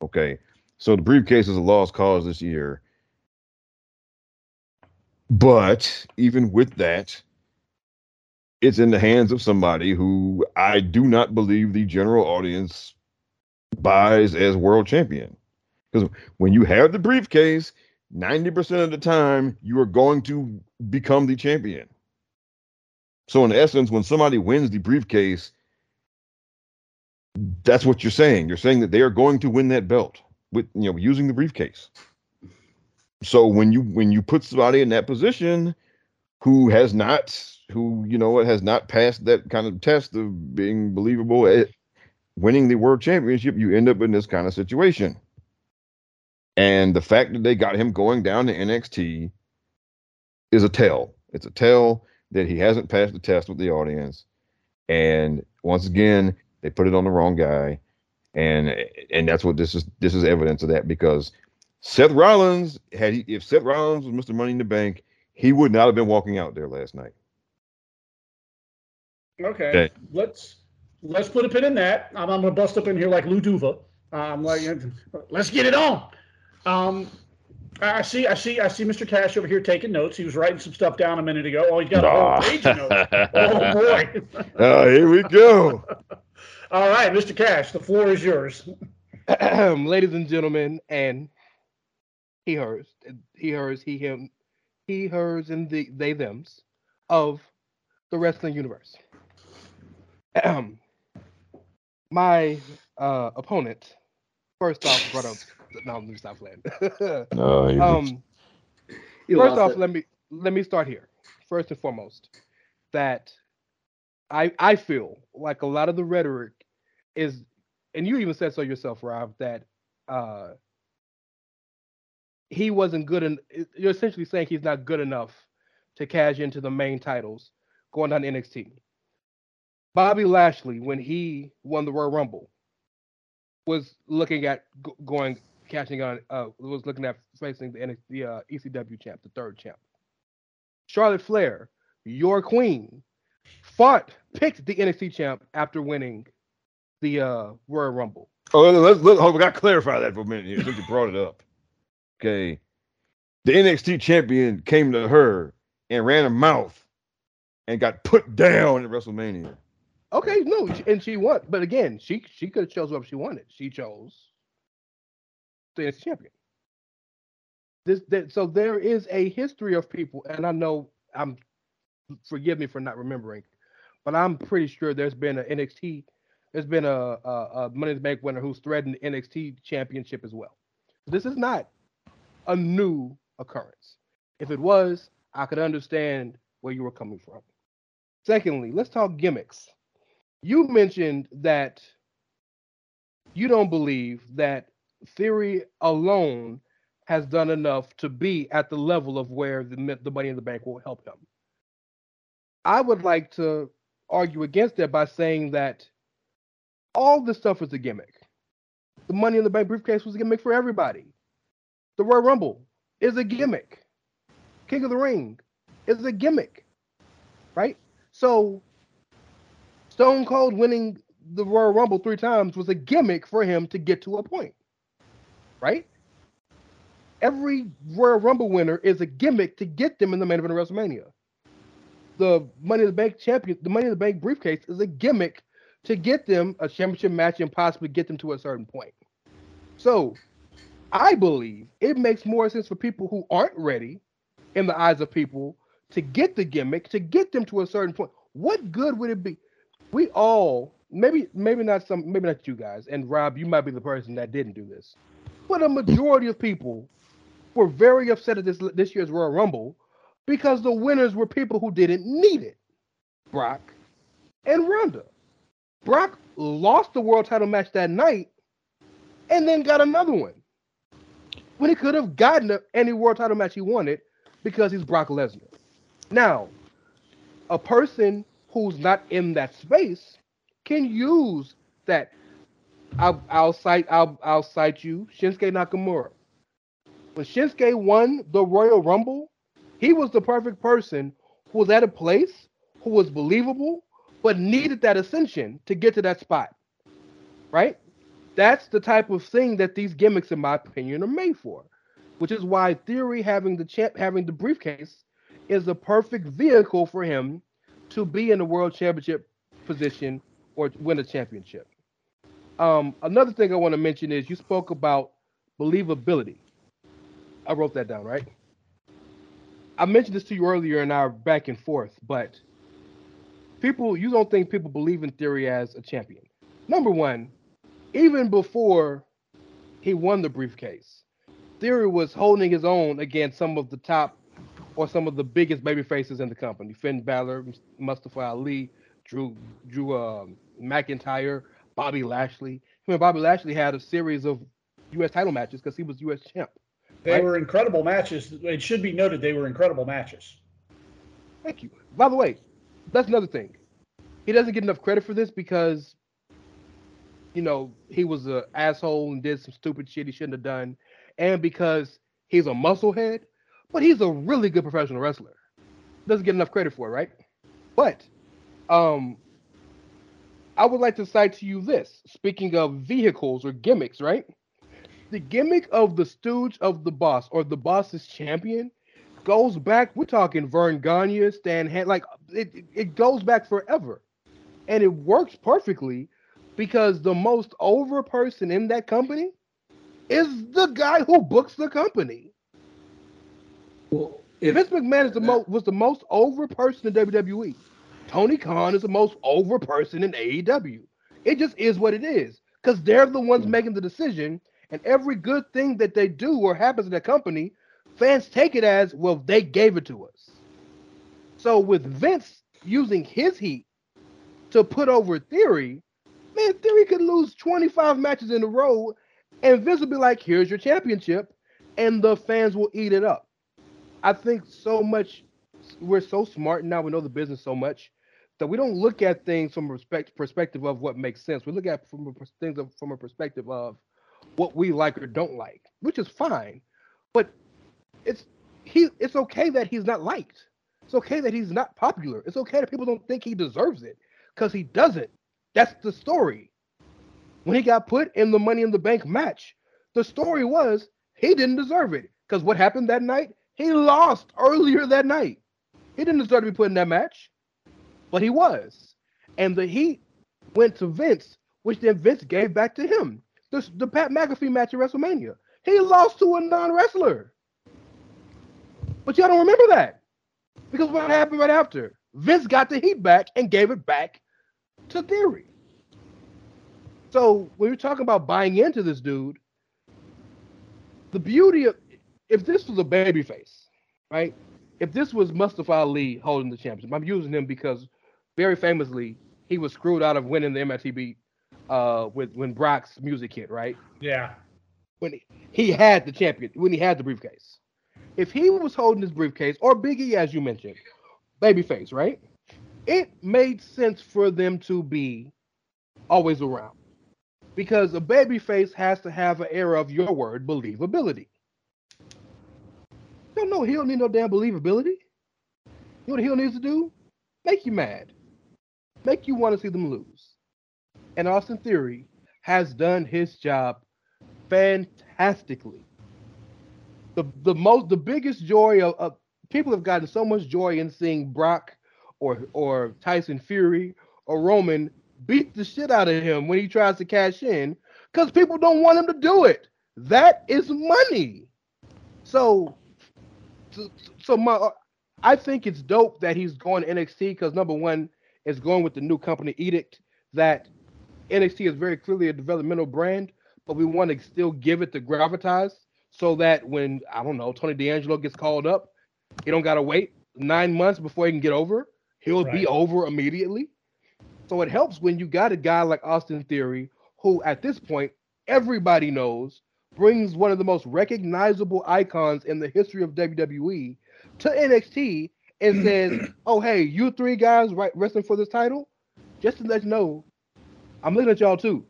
Okay, so the briefcase is a lost cause this year. But even with that, it's in the hands of somebody who I do not believe the general audience buys as world champion. Because when you have the briefcase, 90% of the time, you are going to become the champion. So in essence, when somebody wins the briefcase, that's what you're saying. You're saying that they are going to win that belt with you know using the briefcase. So when you when you put somebody in that position who has not who you know has not passed that kind of test of being believable at winning the world championship, you end up in this kind of situation. And the fact that they got him going down to NXT is a tell. It's a tell that he hasn't passed the test with the audience. And once again, they put it on the wrong guy. And and that's what this is this is evidence of that because Seth Rollins had he, if Seth Rollins was Mr. Money in the Bank, he would not have been walking out there last night. Okay. okay. Let's let's put a pin in that. I'm, I'm gonna bust up in here like Lou Duva. I'm like, let's get it on. Um, I see, I see, I see Mr. Cash over here taking notes. He was writing some stuff down a minute ago. Oh, he's got a whole page of notes. [LAUGHS] oh boy. oh, here we go. [LAUGHS] All right, Mr. Cash, the floor is yours. [CLEARS THROAT] Ladies and gentlemen, and he, hers, he, hers, he, him, he, hers, and the, they, them's of the wrestling universe. [CLEARS THROAT] My uh, opponent, first off, brought up [LAUGHS] no, let me stop playing. [LAUGHS] no, um, first off, it. let me let me start here. First and foremost, that I I feel like a lot of the rhetoric is, and you even said so yourself, Rob, that uh, he wasn't good and you're essentially saying he's not good enough to cash into the main titles going down NXT. Bobby Lashley, when he won the Royal Rumble, was looking at g- going cashing on uh was looking at facing the the uh, ECW champ, the third champ. Charlotte Flair, your queen, fought picked the NXT champ after winning the uh Royal Rumble. Oh, let's, let's hold, we got to clarify that for a minute here since you brought it up. Okay, the NXT champion came to her and ran her mouth and got put down at WrestleMania. Okay, no, and she won, but again, she she could have chose whoever she wanted. She chose the champion. This so there is a history of people, and I know I'm forgive me for not remembering, but I'm pretty sure there's been an NXT, there's been a, a, a Money in the Bank winner who's threatened the NXT championship as well. This is not a new occurrence. If it was, I could understand where you were coming from. Secondly, let's talk gimmicks. You mentioned that you don't believe that theory alone has done enough to be at the level of where the, the money in the bank will help him. I would like to argue against that by saying that all this stuff is a gimmick. The money in the bank briefcase was a gimmick for everybody. The Royal Rumble is a gimmick. King of the Ring is a gimmick. Right? So Stone Cold winning the Royal Rumble three times was a gimmick for him to get to a point right? Every Royal Rumble winner is a gimmick to get them in the main event of WrestleMania. The Money in the Bank champion, the Money in the Bank briefcase is a gimmick to get them a championship match and possibly get them to a certain point. So I believe it makes more sense for people who aren't ready in the eyes of people to get the gimmick, to get them to a certain point. What good would it be? we all maybe maybe not some maybe not you guys and Rob, you might be the person that didn't do this, but a majority of people were very upset at this this year's Royal Rumble because the winners were people who didn't need it, Brock and Ronda. Brock lost the world title match that night, and then got another one when he could have gotten any world title match he wanted because he's Brock Lesnar. Now, a person who's not in that space can use that. I'll, I'll cite I'll, I'll cite you Shinsuke Nakamura. When Shinsuke won the Royal Rumble, he was the perfect person who was at a place, who was believable, but needed that ascension to get to that spot. Right? That's the type of thing that these gimmicks, in my opinion, are made for. Which is why Theory having the champ having the briefcase is the perfect vehicle for him to be in the world championship position or win a championship. Um, another thing I want to mention is you spoke about believability. I wrote that down, right? I mentioned this to you earlier in our back and forth, but people, you don't think people believe in Theory as a champion. Number one, even before he won the briefcase, Theory was holding his own against some of the top or some of the biggest baby faces in the company. Finn Balor, Mustafa Ali, Drew Drew uh, McIntyre, Bobby Lashley. I mean, Bobby Lashley had a series of U.S. title matches because he was U.S. champ. They right? were incredible matches. It should be noted they were incredible matches. Thank you. By the way, that's another thing. He doesn't get enough credit for this because, you know, he was an asshole and did some stupid shit he shouldn't have done, and because he's a musclehead. But he's a really good professional wrestler. Doesn't get enough credit for it, right? But, um, I would like to cite to you this. Speaking of vehicles or gimmicks, right? the gimmick of the stooge of the boss or the boss's champion goes back. We're talking Verne Gagne, Stan Han, like it, it goes back forever. And it works perfectly because the most over person in that company is the guy who books the company. Well, if Vince McMahon is the most was the most over person in WWE. Tony Khan is the most over person in AEW. It just is what it is because they're the ones making the decision and every good thing that they do or happens in the company, fans take it as, well, they gave it to us. So with Vince using his heat to put over Theory, man, Theory could lose 25 matches in a row, and Vince will be like, here's your championship, and the fans will eat it up. I think so much, we're so smart now, we know the business so much that we don't look at things from a respect, perspective of what makes sense. We look at from a, things from a perspective of what we like or don't like, which is fine. But it's he it's okay that he's not liked. It's okay that he's not popular. It's okay that people don't think he deserves it because he doesn't. That's the story. When he got put in the Money in the Bank match, the story was he didn't deserve it because what happened that night? He lost earlier that night. He didn't deserve to be put in that match, but he was. And the heat went to Vince, which then Vince gave back to him the, the Pat McAfee match at WrestleMania. He lost to a non-wrestler. But y'all don't remember that. Because what happened right after? Vince got the heat back and gave it back to Theory. So when you're talking about buying into this dude, the beauty of if this was a babyface, right? If this was Mustafa Ali holding the championship, I'm using him because very famously he was screwed out of winning the MITB uh with when Brock's music hit, right? Yeah. When he, he had the champion, when he had the briefcase. If he was holding his briefcase, or Biggie, as you mentioned, babyface, right? It made sense for them to be always around. Because a babyface has to have an era of your word, believability. You don't know he'll need no damn believability. You know what Heel needs to do? Make you mad. Make you want to see them lose and Austin Theory has done his job fantastically. The the most the biggest joy of, of people have gotten so much joy in seeing Brock or or Tyson Fury or Roman beat the shit out of him when he tries to cash in because people don't want him to do it. That is money. So, so, so my, I think it's dope that he's going NXT because number one, is going with the new company edict that NXT is very clearly a developmental brand, but we want to still give it the gravitas so that when I don't know Tony D'Angelo gets called up, he don't gotta wait nine months before he can get over. He'll right. be over immediately. So it helps when you got a guy like Austin Theory, who at this point everybody knows brings one of the most recognizable icons in the history of WWE to NXT and mm. says, "Oh, hey, you three guys right wrestling for this title, just to let you know, I'm looking at y'all too."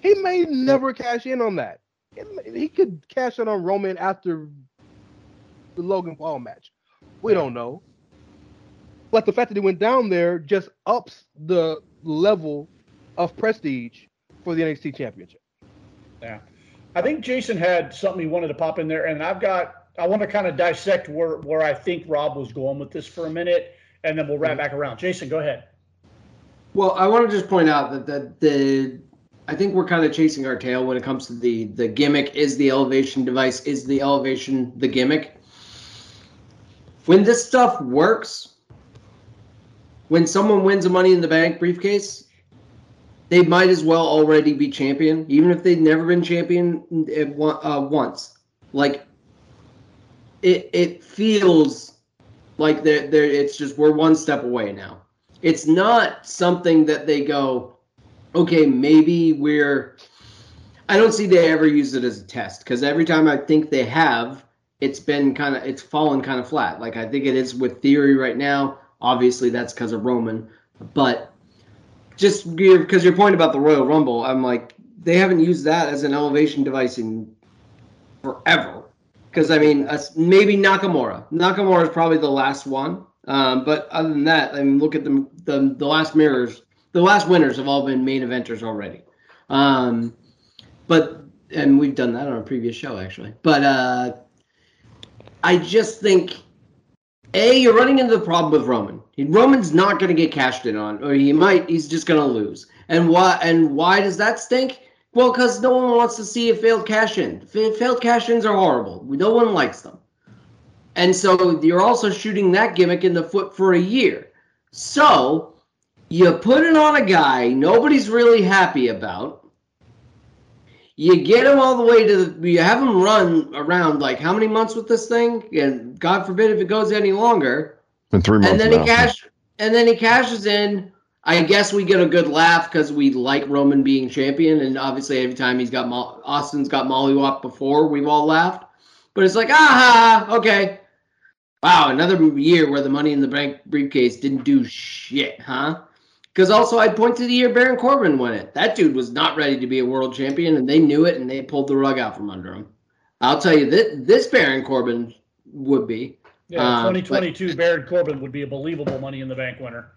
He may never cash in on that. He could cash in on Roman after the Logan Paul match. We don't know. But the fact that he went down there just ups the level of prestige for the NXT Championship. Yeah. I think Jason had something he wanted to pop in there, and I've got I want to kind of dissect where where I think Rob was going with this for a minute, and then we'll wrap back around. Jason, go ahead. Well, I want to just point out that the, the I think we're kind of chasing our tail when it comes to the the gimmick is the elevation device is the elevation the gimmick. When this stuff works, when someone wins a Money in the Bank briefcase, they might as well already be champion, even if they've never been champion uh, once. Like it, it feels like they're, they're, it's just we're one step away now. It's not something that they go, okay, maybe we're. I don't see they ever use it as a test because every time I think they have, it's been kind of it's fallen kind of flat. Like I think it is with Theory right now. Obviously, that's because of Roman, but just because your point about the Royal Rumble, I'm like they haven't used that as an elevation device in forever. Because I mean, uh, maybe Nakamura. Nakamura is probably the last one. Um, but other than that, I mean, look at the the, the last mirrors. The last winners have all been main eventers already. Um, but and we've done that on a previous show actually. But uh, I just think a, you're running into the problem with Roman. Roman's not going to get cashed in on, or he might. He's just going to lose. And why? And why does that stink? Well, because no one wants to see a failed cash in. Failed cash ins are horrible. No one likes them. And so you're also shooting that gimmick in the foot for a year. So you put it on a guy nobody's really happy about. You get him all the way to the, you have him run around like how many months with this thing? And God forbid if it goes any longer. In three months. And then now. he cash and then he cashes in. I guess we get a good laugh because we like Roman being champion, and obviously every time he's got Mo- Austin's got Molly mollywop before, we've all laughed. But it's like, aha, okay. Wow, another year where the money in the bank briefcase didn't do shit, huh? Because also, I'd point to the year Baron Corbin won it. That dude was not ready to be a world champion, and they knew it, and they pulled the rug out from under him. I'll tell you, this, this Baron Corbin would be. Yeah, um, 2022 but, Baron Corbin would be a believable Money in the Bank winner.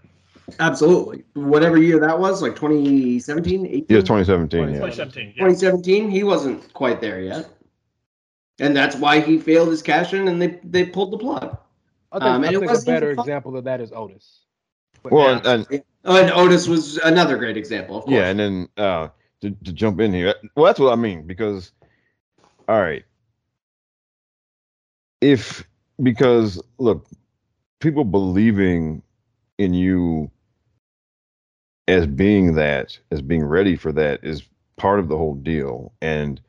Absolutely. Whatever year that was, like 2017, 18? Yeah, 2017. 2017. Yeah. 2017, he wasn't quite there yet. And that's why he failed his cash in and they, they pulled the plug. I think, um, I think a better example of that is Otis. But well, and, and, and, Otis was another great example. Yeah, and then uh, to, to jump in here, well, that's what I mean because, all right, if because look, people believing in you as being that, as being ready for that, is part of the whole deal, and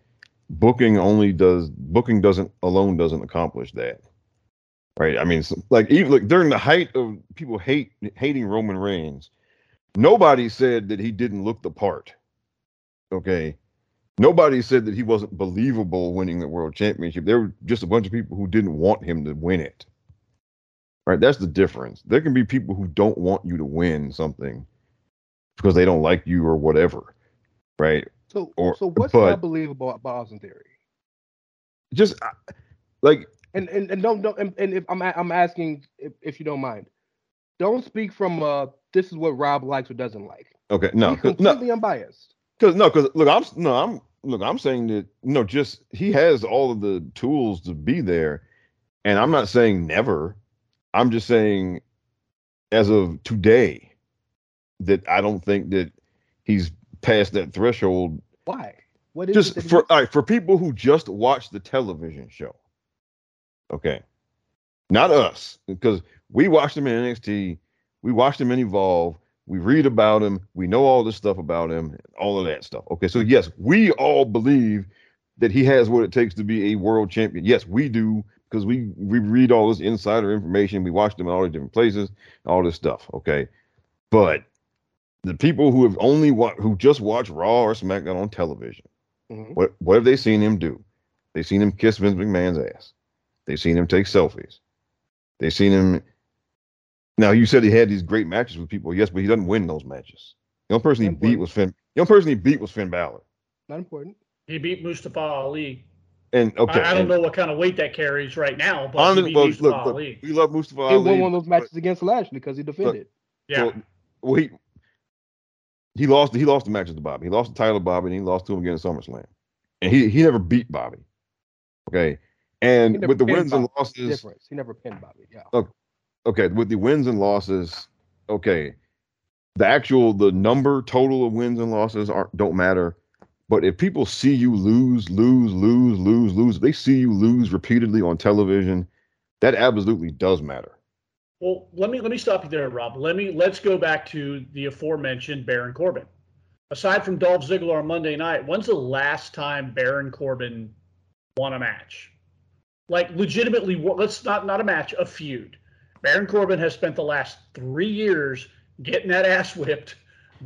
booking only does booking doesn't alone doesn't accomplish that right? I mean, like even like during the height of people hate hating Roman Reigns, nobody said that he didn't look the part. Okay, nobody said that he wasn't believable winning the world championship. There were just a bunch of people who didn't want him to win it. Right, that's the difference. There can be people who don't want you to win something because they don't like you or whatever, right? So, or, so what's but, not believable about Austin Theory? Just like and and, and don't don't and, and if I'm I'm asking if, if you don't mind, don't speak from uh this is what Rob likes or doesn't like. Okay, no, completely no, unbiased. Because no, because look, I'm no, I'm look, I'm saying that no, just he has all of the tools to be there, and I'm not saying never. I'm just saying, as of today, that I don't think that he's past that threshold. Why? What is just for all right, for people who just watch the television show? Okay. Not us, because we watched him in NXT. We watched him in Evolve. We read about him. We know all this stuff about him, all of that stuff. Okay, so yes, we all believe that he has what it takes to be a world champion. Yes, we do because we we read all this insider information. We watch them in all the different places, all this stuff. Okay, but the people who have only wa- who just watch Raw or SmackDown on television, Mhm. what what have they seen him do? They've seen him kiss Vince McMahon's ass. They've seen him take selfies. They've seen him. Now you said he had these great matches with people, yes, but he doesn't win those matches. The only person he beat was Finn. The only person he beat was Finn Balor. Not important. He beat Mustafa Ali. And okay, I, I don't and know what kind of weight that carries right now, but honestly, he beat well, Mustafa look, look, Ali. we love Mustafa He Ali. won one of those but- matches against Lashley because he defended. Yeah. So, well, he he lost he lost the matches to Bobby. He lost the title to Bobby, and he lost to him again at SummerSlam. And he he never beat Bobby. Okay. And with the wins and losses, Difference. He never pinned Bobby. Yeah. okay, with the wins and losses, okay, the actual the number total of wins and losses aren't don't matter. But if people see you lose, lose, lose, lose, lose, they see you lose repeatedly on television, that absolutely does matter. Well, let me let me stop you there, Rob. Let me let's go back to the aforementioned Baron Corbin. Aside from Dolph Ziggler on Monday night, when's the last time Baron Corbin won a match? Like legitimately, wa- let's not not a match, a feud. Baron Corbin has spent the last three years getting that ass whipped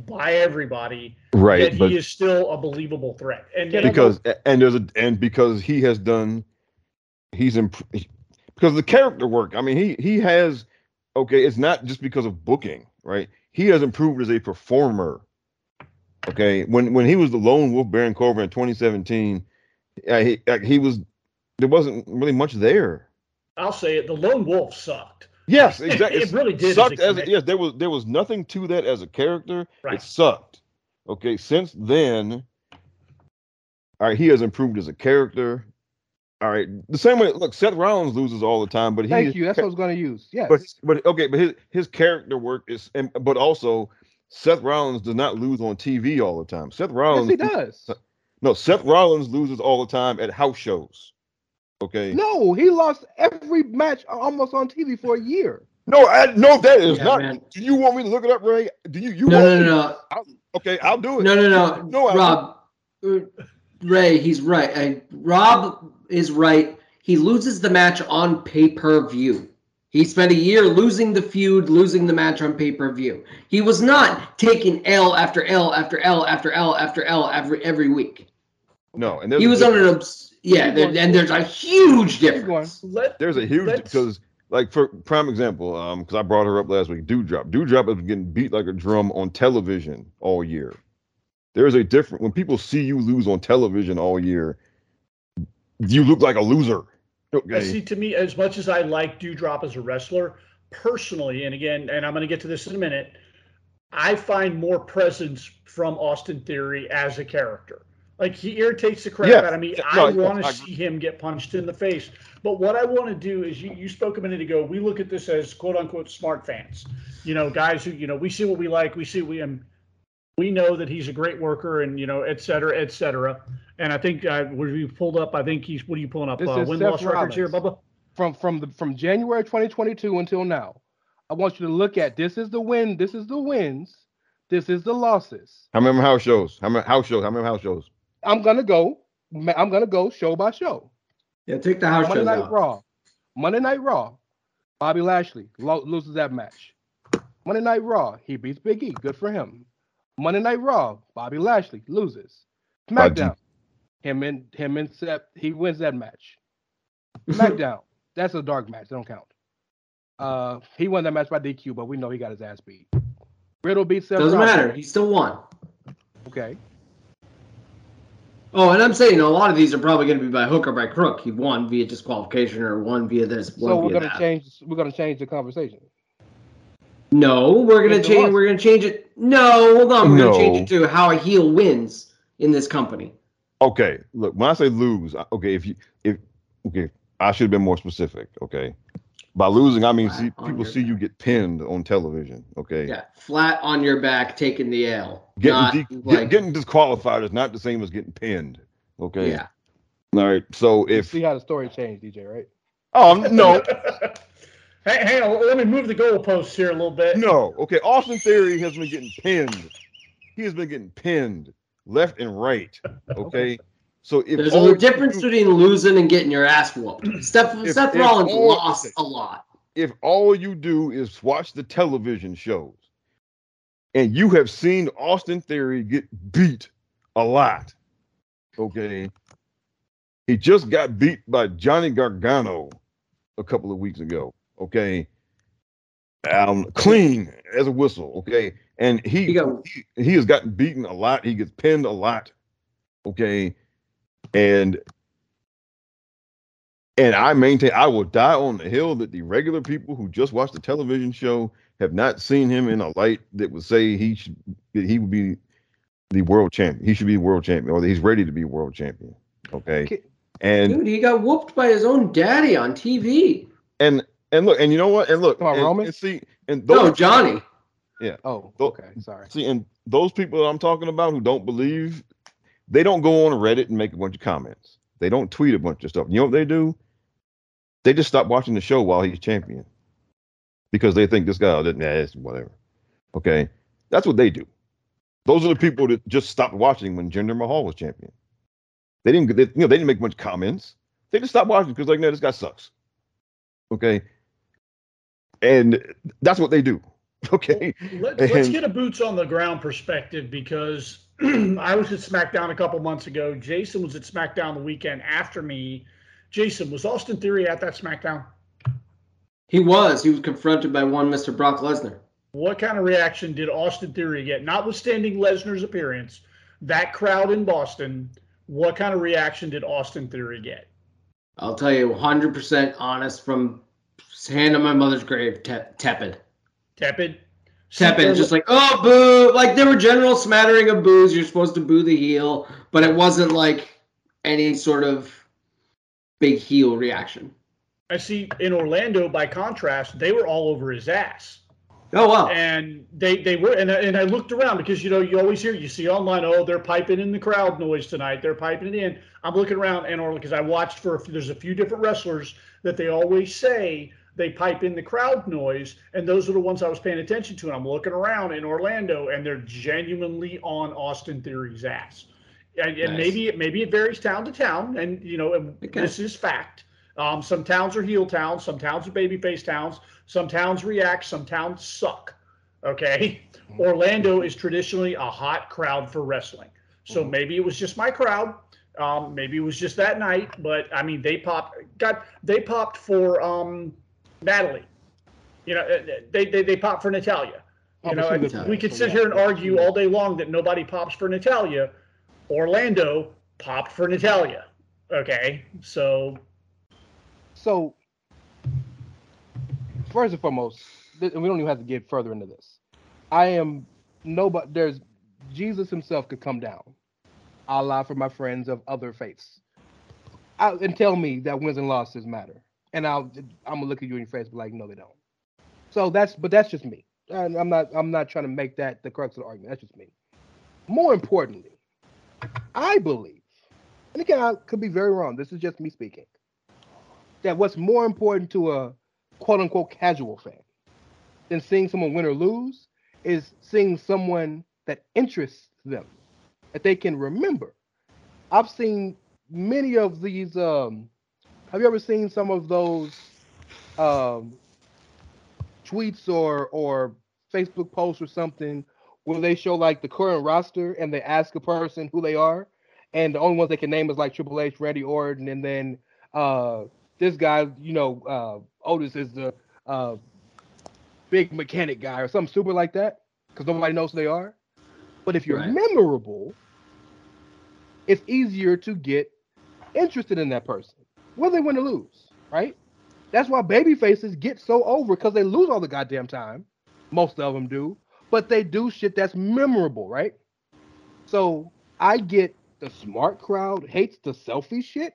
by everybody, Right. yet but he is still a believable threat. And Yeah, and- because and there's a and because he has done he's imp- because the character work i mean he he has okay it's not just because of booking right? He has improved as a performer okay? When when he was the lone wolf baron corbin in 2017 uh, he uh, he was there wasn't really much there. I'll say it, the Lone Wolf sucked. yes [LAUGHS] exactly It really did as a sucked as, yes there was there was nothing to that as a character. Right. it sucked okay? Since then all right he has improved as a character all right the same way look seth rollins loses all the time but he Thank you. That's what I was going to use. Yeah. but but okay but his his character work is and but also seth rollins does not lose on tv all the time seth yes, rollins he does. no seth rollins loses all the time at house shows okay No, he lost every match almost on TV for a year. no I, no that is Yeah, not man. do you want me to look it up ray do you you No, want no, me no, to- no. I'll- okay i'll do it No, no, no. No, I- Rob, uh, Ray, he's right. I, Rob is right. He loses the match on pay per view. He spent a year losing the feud, losing the match on pay per view. He was not taking L after L after L after L after L every every week. no and there's He a was on an obs- yeah, there, and there's a huge difference. Let, There's a huge because, like, for prime example, um, because I brought her up last week. Doudrop, Doudrop has been getting beat like a drum on television all year. There is a different when people see you lose on television all year, you look like a loser. Okay, See, to me, as much as I like Doudrop as a wrestler, personally, and again, and I'm going to get to this in a minute, I find more presence from Austin Theory as a character. Like he irritates the crap Yeah, out of me. I want to see him get punched in the face. But what I want to do is, you, you spoke a minute ago. We look at this as quote unquote smart fans. You know, guys who you know we see what we like. We see we um, we know that he's a great worker, and you know, et cetera, et cetera. And I think uh, what you pulled up, I think he's what are you pulling up? This Uh, is win Seth loss records here, Rollins. Bubba. From from the from January 2022 until now, I want you to look at this is the win, this is the wins, this is the losses. how many house shows? How many house shows? How many house shows? I'm gonna go. I'm gonna go show by show. Yeah, take the house Monday shows Night out. Raw. Monday Night Raw. Bobby Lashley lo- loses that match. Monday Night Raw. He beats Big E. Good for him. Monday Night Raw. Bobby Lashley loses. SmackDown. Him and him and Seth. He wins that match. [LAUGHS] SmackDown. That's a dark match. They don't count. Uh, he won that match by DQ, but we know he got his ass beat. Riddle beat Seth. Doesn't Rollins. matter. He still won. Okay. Oh, and I'm saying a lot of these are probably going to be by hook or by crook. He won via disqualification or won via this, one So we're gonna change. We're gonna change the conversation. No, we're gonna change. We're gonna change it. No, hold on. We're gonna change it to how a heel wins in this company. Okay, look, when I say lose, okay, if you if okay, I should have been more specific. Okay, by losing, I mean see, people your see you get pinned on television. Okay, Yeah, flat on your back, taking the L. getting not de- get- like getting disqualified is not the same as getting pinned. Okay, yeah. all right. So if You if see how the story changed, DJ, right? oh no, [LAUGHS] Hey, hang on. Let me move the goalposts here a little bit. No, okay. Austin Theory has been getting pinned. He has been getting pinned left and right. [LAUGHS] Okay. So if There's a difference do- between losing and getting your ass whooped. Seth, If- Seth if Rollins all- lost a lot. if all you do is watch the television shows and you have seen Austin Theory get beat a lot, okay? He just got beat by Johnny Gargano a couple of weeks ago, okay? Um, clean as a whistle, okay? And he He got- he, he has gotten beaten a lot. He gets pinned a lot, okay? And and I maintain I will die on the hill that the regular people who just watch the television show have not seen him in a light that would say he should that he would be the world champion. He should be world champion, or that he's ready to be world champion. Okay. Okay. And Dude, he got whooped by his own daddy on TV. And and look, and you know what? And look, Come on, and, Roman? and see, and No, Johnny. Yeah. Oh, okay. Sorry. See, and those people that I'm talking about who don't believe, they don't go on Reddit and make a bunch of comments. They don't tweet a bunch of stuff. You know what they do? They just stop watching the show while he's champion because they think this guy oh, nah, it's whatever. Okay, that's what they do. Those are the people that just stopped watching when Jinder Mahal was champion. They didn't, they, you know, they didn't make much comments. They just stopped watching because like, no, this guy sucks. Okay, and that's what they do. [LAUGHS] Okay, Let, let's And- get a boots on the ground perspective because [CLEARS THROAT] I was at SmackDown a couple months ago. Jason was at SmackDown the weekend after me. Jason, was Austin Theory at that SmackDown? He was. He was confronted by one Mr. Brock Lesnar. What kind of reaction did Austin Theory get? Notwithstanding Lesnar's appearance, that crowd in Boston, what kind of reaction did Austin Theory get? I'll tell you 100% honest from hand on my mother's grave, te- tepid. Tepid? Tepid, just like, oh, boo. Like, there were general smattering of boos. You're supposed to boo the heel, but it wasn't like any sort of big heel reaction. I see in Orlando, by contrast, they were all over his ass. Oh, wow. and they they were and, I- and I looked around because you know you always hear you see online oh they're piping in the crowd noise tonight they're piping it in I'm looking around and or because I watched for a few, there's a few different wrestlers that they always say they pipe in the crowd noise and those are the ones I was paying attention to and I'm looking around in Orlando and they're genuinely on Austin Theory's ass and, and Nice. maybe it maybe it varies town to town and you know and Okay. this is fact um, some towns are heel towns some towns are babyface towns some towns react, some towns suck. Okay. Orlando is traditionally a hot crowd for wrestling. So maybe it was just my crowd. Um, maybe it was just that night, but I mean, they popped, got, they popped for um, Natalie. You know, uh, they, they, they popped for Natalia. You know, and we could sit here and argue all day long that nobody pops for Natalia. Orlando popped for Natalia. Okay. So So, first and foremost, and we don't even have to get further into this. I am nobody. There's Jesus himself could come down. Allah for my friends of other faiths, I, and tell me that wins and losses matter. And I'll I'm gonna look at you in your face, be like, no, they don't. So that's but that's just me. And I'm not I'm not trying to make that the crux of the argument. That's just me. More importantly, I believe, and again, I could be very wrong. This is just me speaking that what's more important to a quote unquote casual fan than seeing someone win or lose is seeing someone that interests them, that they can remember. I've seen many of these. Um, have you ever seen some of those um, tweets or or Facebook posts or something where they show like the current roster and they ask a person who they are, and the only ones they can name is like Triple H, Randy Orton, and then uh, this guy, you know, uh, Otis is the uh, big mechanic guy or something super like that because nobody knows who they are. But if you're Right. memorable, it's easier to get interested in that person, whether they win or lose, right? That's why baby faces get so over because they lose all the goddamn time. Most of them do, but they do shit that's memorable, right? So I get the smart crowd hates the selfie shit,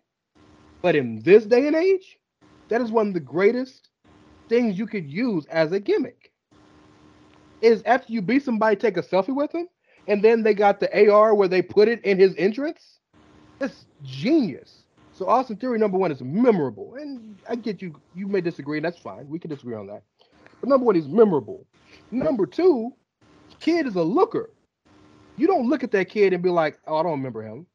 but in this day and age, that is one of the greatest things you could use as a gimmick. Is after you beat somebody, take a selfie with them, and then they got the AR where they put it in his entrance. That's genius. So Austin Theory number one is memorable, and I get you. You may disagree, and that's fine. We can disagree on that. But number one, he's memorable. Number two, kid is a looker. You don't look at that kid and be like, "Oh, I don't remember him."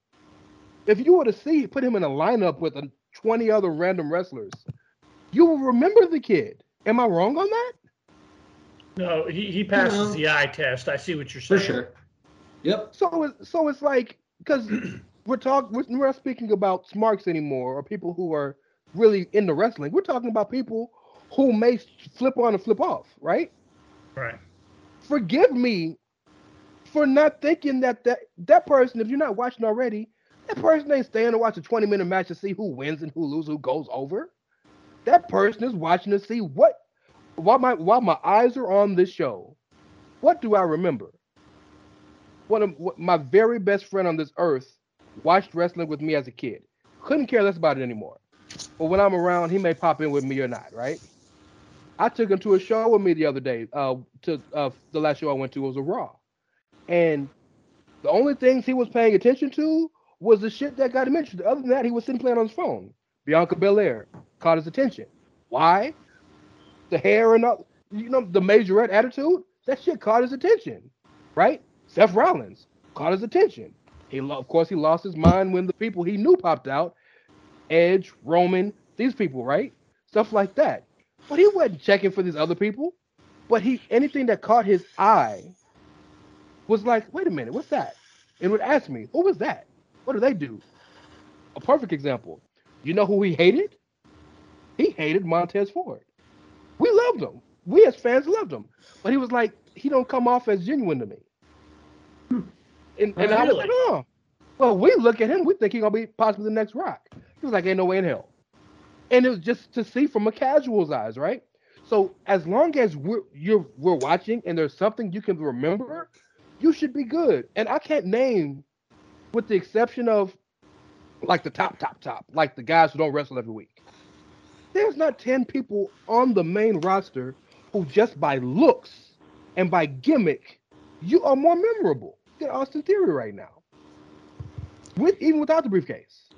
If you were to see put him in a lineup with a 20 other random wrestlers, you will remember the kid. Am I wrong on that? No, he, he passes No. the eye test. I see what you're For saying. sure. Yep. So it's so it's like because we're talking we're, we're not speaking about smarks anymore or people who are really into wrestling. We're talking about people who may flip on and flip off, right? Right. Forgive me for not thinking that that that person, if you're not watching already, that person ain't staying to watch a 20 minute match to see who wins and who loses, who goes over. That person is watching to see what while my while my eyes are on this show, what do I remember? One of what, my very best friend on this earth watched wrestling with me as a kid. Couldn't care less about it anymore. But when I'm around, he may pop in with me or not, right? I took him to a show with me the other day. Uh, to uh, the last show I went to was a Raw, and the only things he was paying attention to was the shit that got him interested. Other than that, he was sitting playing on his phone. Bianca Belair caught his attention. Why? The hair and all, you know, the majorette attitude. That shit caught his attention, right? Seth Rollins caught his attention. He, of course, he lost his mind when the people he knew popped out. Edge, Roman, these people, right? Stuff like that. But he wasn't checking for these other people. But he anything that caught his eye was like, wait a minute, what's that? And would ask me, who was that? What do they do? A perfect example. You know who he hated? He hated Montez Ford. We loved him. We as fans loved him. But he was like, he don't come off as genuine to me. Hmm. And, and I was like, oh. Well, we look at him, we think he's gonna be possibly the next rock. He was like, ain't no way in hell. And it was just to see from a casual's eyes, right? So as long as we're you're we're watching and there's something you can remember, you should be good. And I can't name, with the exception of like the top, top, top, like the guys who don't wrestle every week. There's not 10 people on the main roster who just by looks and by gimmick, you are more memorable than Austin Theory right now. With even without the briefcase.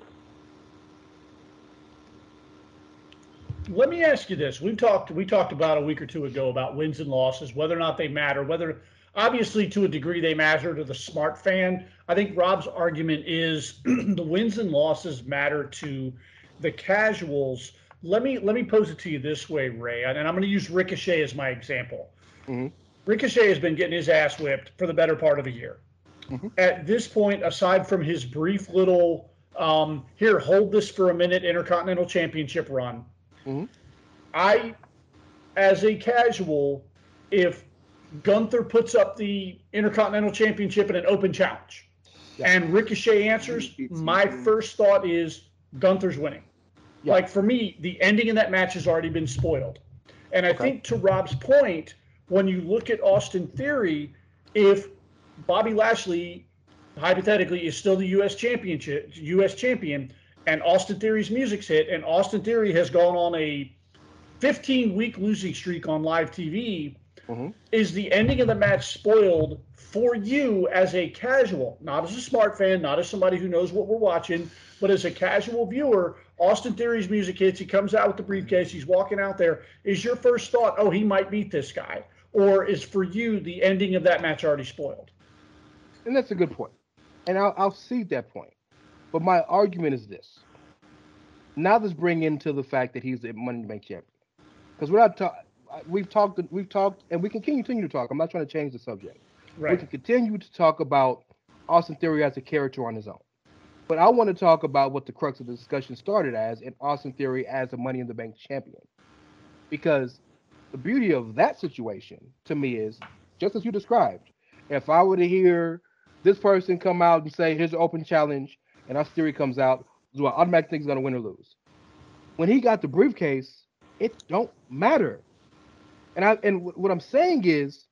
Let me ask you this: We've talked we talked about a week or two ago about wins and losses, whether or not they matter. Whether obviously to a degree they matter to the smart fan. I think Rob's argument is [CLEARS THROAT] the wins and losses matter to the casuals. Let me let me pose it to you this way, Rey, and I'm going to use Ricochet as my example. Mhm. Ricochet has been getting his ass whipped for the better part of a year. Mhm. At this point, aside from his brief little um, here, hold this for a minute Intercontinental Championship run, I, as a casual, if Gunther puts up the Intercontinental Championship in an open challenge Yeah. and Ricochet answers, my first thought is Gunther's winning. Yeah. Like for me, the ending in that match has already been spoiled. And I Okay. think to Rob's point, when you look at Austin Theory, if Bobby Lashley hypothetically is still the U.S. championship, U.S. champion, and Austin Theory's music's hit, and Austin Theory has gone on a 15 week losing streak on live TV, Mhm. is the ending of the match spoiled for you as a casual, not as a smart fan, not as somebody who knows what we're watching, but as a casual viewer? Austin Theory's music hits, he comes out with the briefcase, he's walking out there. Is your first thought, oh, he might beat this guy? Or is for you the ending of that match already spoiled? And that's a good point. And I'll, I'll see that point. But my argument is this. Now let's bring into the fact that he's the Money Bank champion. Because we're not ta- we've talked we've talked and we can continue to talk. I'm not trying to change the subject. We Right. can continue to talk about Austin Theory as a character on his own. But I want to talk about what the crux of the discussion started as and Austin Theory as a Money in the Bank champion. Because the beauty of that situation to me is just as you described. If I were to hear this person come out and say, here's an open challenge, and Austin Theory comes out, do I automatically think he's gonna win or lose? When he got the briefcase, it don't matter. And I and wh- what I'm saying is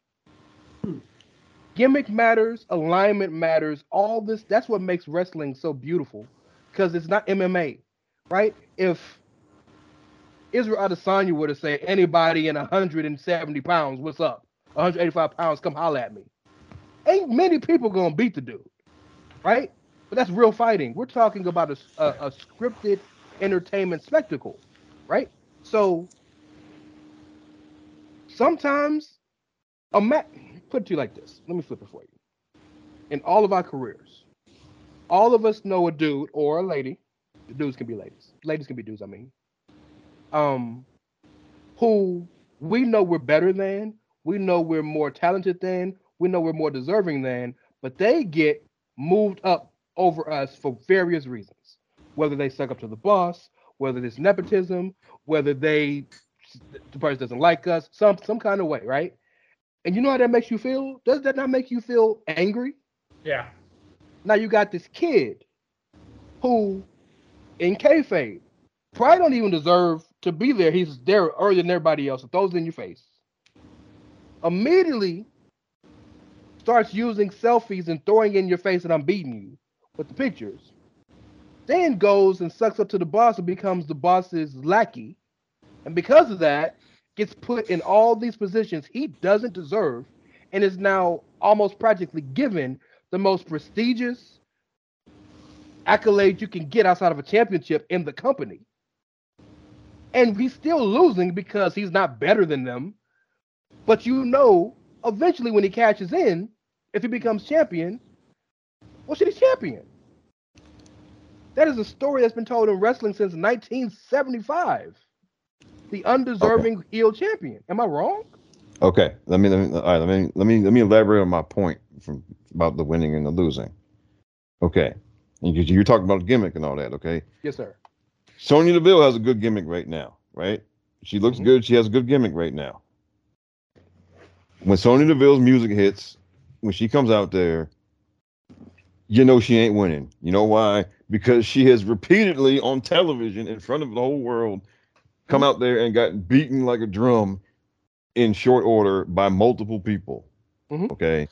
gimmick matters, alignment matters, all this that's what makes wrestling so beautiful. Because it's not MMA, right? If Israel Adesanya were to say anybody in 170 pounds, what's up? 185 pounds, come holler at me. Ain't many people gonna beat the dude, right? But that's real fighting. We're talking about a scripted entertainment spectacle. right? So sometimes a ma- put it to you like this. Let me flip it for you. In all of our careers, all of us know a dude or a lady. The dudes can be ladies. Ladies can be dudes, I mean. Um, who we know we're better than, we know we're more talented than, we know we're more deserving than, but they get moved up over us for various reasons. Whether they suck up to the boss, whether it's nepotism, whether they the person doesn't like us, some some kind of way, right? And you know how that makes you feel? Does that not make you feel angry? Yeah. Now you got this kid who, in kayfabe, probably don't even deserve to be there. He's there earlier than everybody else. It throws it in your face. Immediately starts using selfies and throwing in your face that I'm beating you with the pictures. Then goes and sucks up to the boss and becomes the boss's lackey. And because of that, gets put in all these positions he doesn't deserve and is now almost practically given the most prestigious accolade you can get outside of a championship in the company. And he's still losing because he's not better than them. But you know, eventually when he catches in, if he becomes champion, well, shit, he's champion. That is a story that's been told in wrestling since 1975. The undeserving okay. heel champion. Am I wrong? Okay, let me let me all right, let me let me let me elaborate on my point from about the winning and the losing. Okay, because you're talking about gimmick and all that. Okay. Yes, sir. Sonya Deville has a good gimmick right now, right? She looks mm-hmm. good. She has a good gimmick right now. When Sonya Deville's music hits, when she comes out there, you know she ain't winning. You know why? Because she has repeatedly on television in front of the whole world come out there and got beaten like a drum in short order by multiple people. Mm-hmm. Okay.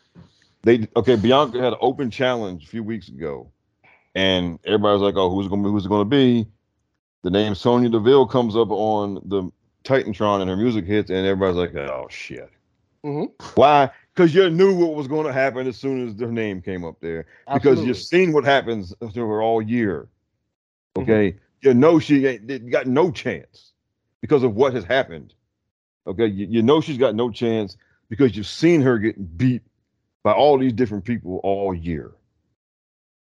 They okay, Bianca had an open challenge a few weeks ago. And everybody was like, Oh, who's gonna be who's it gonna be? The name Sonya Deville comes up on the Titantron and her music hits, and everybody's like, Oh shit. Mm-hmm. Why? Because you knew what was going to happen as soon as her name came up there. Absolutely. Because you've seen what happens to her all year. Okay. Mm-hmm. You know she ain't got no chance because of what has happened. Okay, you, you know she's got no chance because you've seen her get beat by all these different people all year.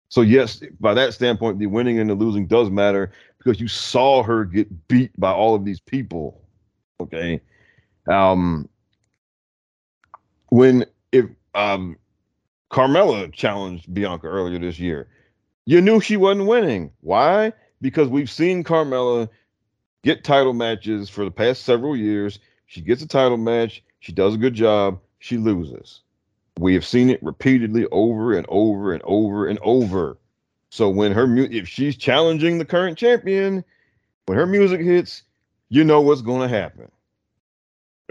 So yes, by that standpoint, the winning and the losing does matter because you saw her get beat by all of these people. Okay. Um when if um Carmella challenged Bianca earlier this year, you knew she wasn't winning. Why? Because we've seen Carmella get title matches for the past several years. She gets a title match, she does a good job, she loses. We have seen it repeatedly over and over and over and over. So when her if she's challenging the current champion, when her music hits, you know what's going to happen.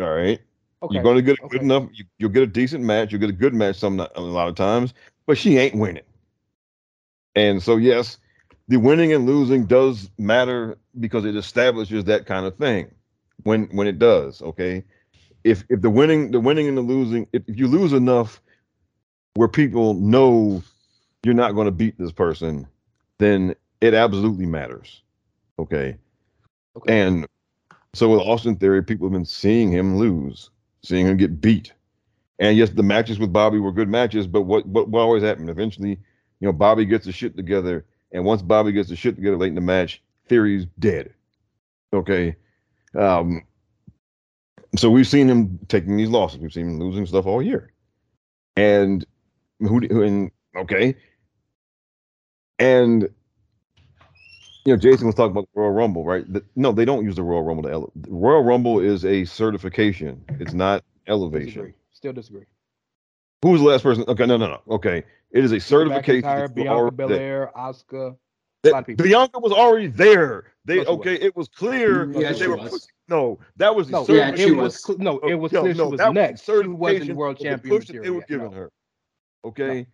All right. Okay. You're going to get a good okay. enough. You, will get a decent match. You'll get a good match some a lot of times, but she ain't winning. And so yes, the winning and losing does matter because it establishes that kind of thing when when it does okay? If if the winning the winning and the losing if, if you lose enough where people know you're not going to beat this person then it absolutely matters okay, okay. and so with austin theory people have been seeing him lose seeing him get beat. And yes the matches with bobby were good matches but what what, what always happened? Eventually you know bobby gets the shit together and once Bobby gets the shit together late in the match, Theory's dead. Okay. Um, so we've seen him taking these losses. We've seen him losing stuff all year. And who and okay. And you know, Jason was talking about the Royal Rumble, right? The, no, they don't use the Royal Rumble to ele- the Royal Rumble is a certification. It's not elevation. Disagree. Still disagree. Who was the last person? Okay, no, no, no. Okay, it is a certification. McIntyre, Bianca Belair, Asuka. That, Bianca was already there. They yes, okay. Was. It was clear. Yeah, they were was. no, that was no. Yeah, it was, was no. It oh, was clear no, she was next. Was she wasn't world champion. The they were giving no. her. Okay.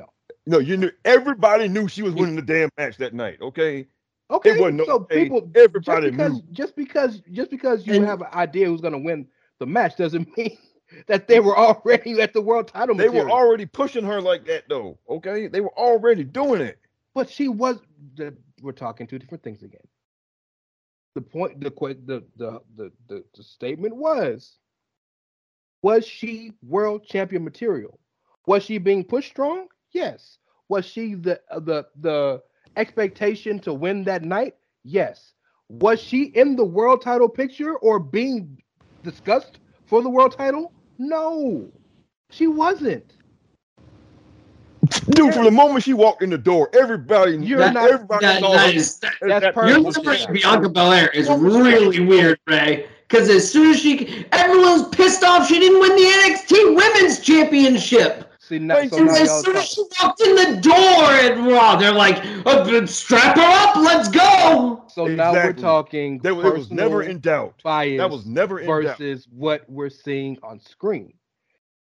No. no, you knew. Everybody knew she was winning the damn match that night. Okay. Okay. It wasn't no, so people. Everybody just because, knew. Just because, just because you and, have an idea who's going to win the match doesn't [LAUGHS] mean that they were already at the world title. They material. were already pushing her like that, though. Okay, they were already doing it. But she was. We're talking two different things again. the point, the the the the the, the statement was, was she world champion material? Was she being pushed strong? Yes. Was she the the the expectation to win that night? Yes. Was she in the world title picture or being discussed for the world title? No, she wasn't. Dude, from the moment she walked in the door, everybody, You're That- not- everybody that- saw that that- That's that- perfect. Your was memory of Bianca Belair is really weird, Rey. Because as soon as she, everyone's pissed off she didn't win the NXT Women's Championship. See now, Wait, so so now as soon as she walked in the door at Raw, they're like, "Uh, "Strap her up, let's go." so now we're talking. That was, it was never in doubt. bias That was never in doubt. versus what we're seeing on screen.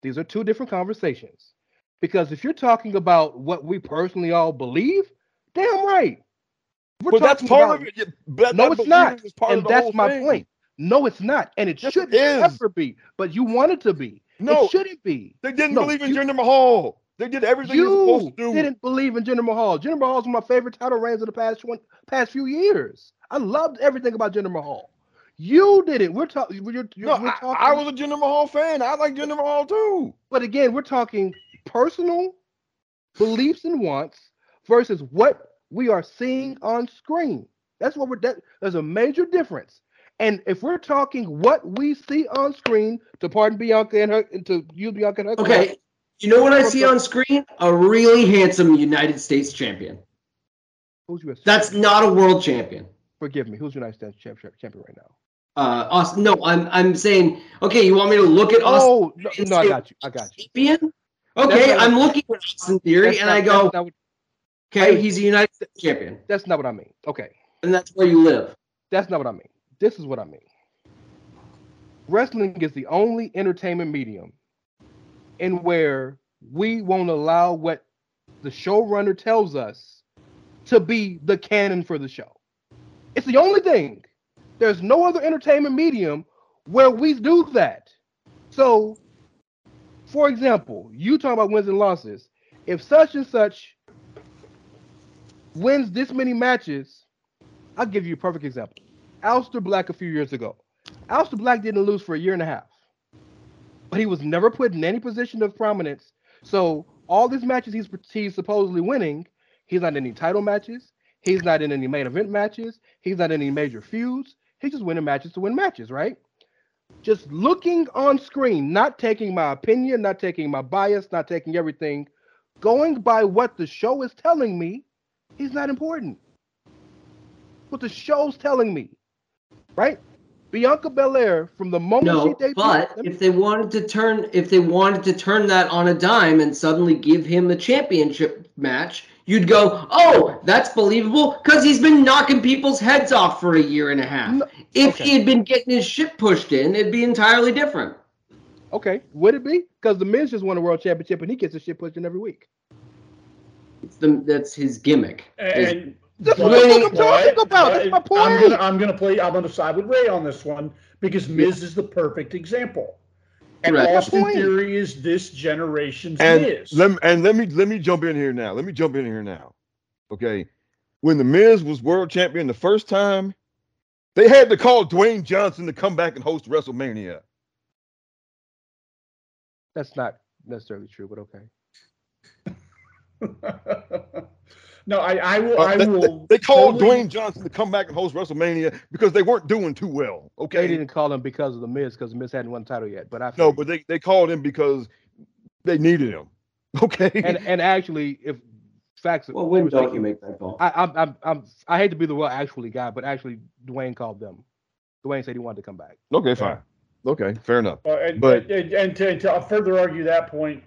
These are two different conversations. Because if you're talking about what we personally all believe, damn right. We're But that's part about- of it. But No, it's not. part and the that's my thing. point. No, it's not, and it Yes, shouldn't it is. ever be. But you want it to be. No, it shouldn't be. they didn't No, believe in you- Jinder Mahal. They did everything You supposed to do. didn't believe in Jinder Mahal. Jinder Mahal is one of my favorite title reigns of the past one, past few years. I loved everything about Jinder Mahal. You didn't. We're talking. We're, you're, No, we're I, talking. I was a Jinder Mahal fan. I like Jinder Mahal too. But again, we're talking personal beliefs and wants versus what we are seeing on screen. That's what we're. That, there's a major difference. And if we're talking what we see on screen, to pardon Bianca and her, and to you, Bianca and her. Okay, you know what I see on screen? A really handsome United States champion. Who's US? That's not a world champion. forgive me. Who's United States champ, champ- champion right now? Uh, Austin. No, I'm I'm saying. Okay, you want me to look at Austin Oh no, no, I got you. I got you. champion? Okay, That's I'm looking at Austin Theory, and not- I go, what, okay, he's a United States champion, that's not what I mean. Okay, and that's where you live. that's not what I mean. This is what I mean. Wrestling is the only entertainment medium in where we won't allow what the showrunner tells us to be the canon for the show. It's the only thing. There's no other entertainment medium where we do that. So, for example, you talk about wins and losses. If such and such wins this many matches, I'll give you a perfect example. Aleister Black a few years ago. Aleister Black didn't lose for a year and a half, but he was never put in any position of prominence. So all these matches he's he's supposedly winning, he's not in any title matches. He's not in any main event matches. He's not in any major feuds. He's just winning matches to win matches, right? Just looking on screen, not taking my opinion, not taking my bias, not taking everything, going by what the show is telling me, he's not important. What the show's telling me, right? Bianca Belair, from the moment No, she debuted, but me- if they wanted to turn, if they wanted to turn that on a dime and suddenly give him the championship match, you'd go, "Oh, that's believable," because he's been knocking people's heads off for a year and a half. No- if okay. he had been getting his shit pushed in, it'd be entirely different. okay, would it be? Because the Miz just won a world championship and he gets his shit pushed in every week. It's the, that's his gimmick. is- And That's but- what I'm talking but- about. That's my but I'm gonna I'm gonna play I'm gonna side with Rey on this one because Miz is the perfect example. And Correct. Austin Point. Theory is this generation's And Miz. let me, and let me let me jump in here now. Let me jump in here now. Okay. When the Miz was world champion the first time, they had to call Dwayne Johnson to come back and host WrestleMania. That's not necessarily true, but okay. [LAUGHS] no, I, I will Uh, I they, will they called totally- Dwayne Johnson to come back and host WrestleMania because they weren't doing too well. Okay, they didn't call him because of the Miz, because the Miz hadn't won the title yet. But I No, but they, they called him because they needed him. [LAUGHS] Okay. and and actually, if facts, well, when were don't you make that call? I, I'm, I'm, I'm, I hate to be the well actually guy, but actually, Dwayne called them. Dwayne said he wanted to come back. okay, fine. Okay, fair enough. Uh, and, But- and, and to, to further argue that point,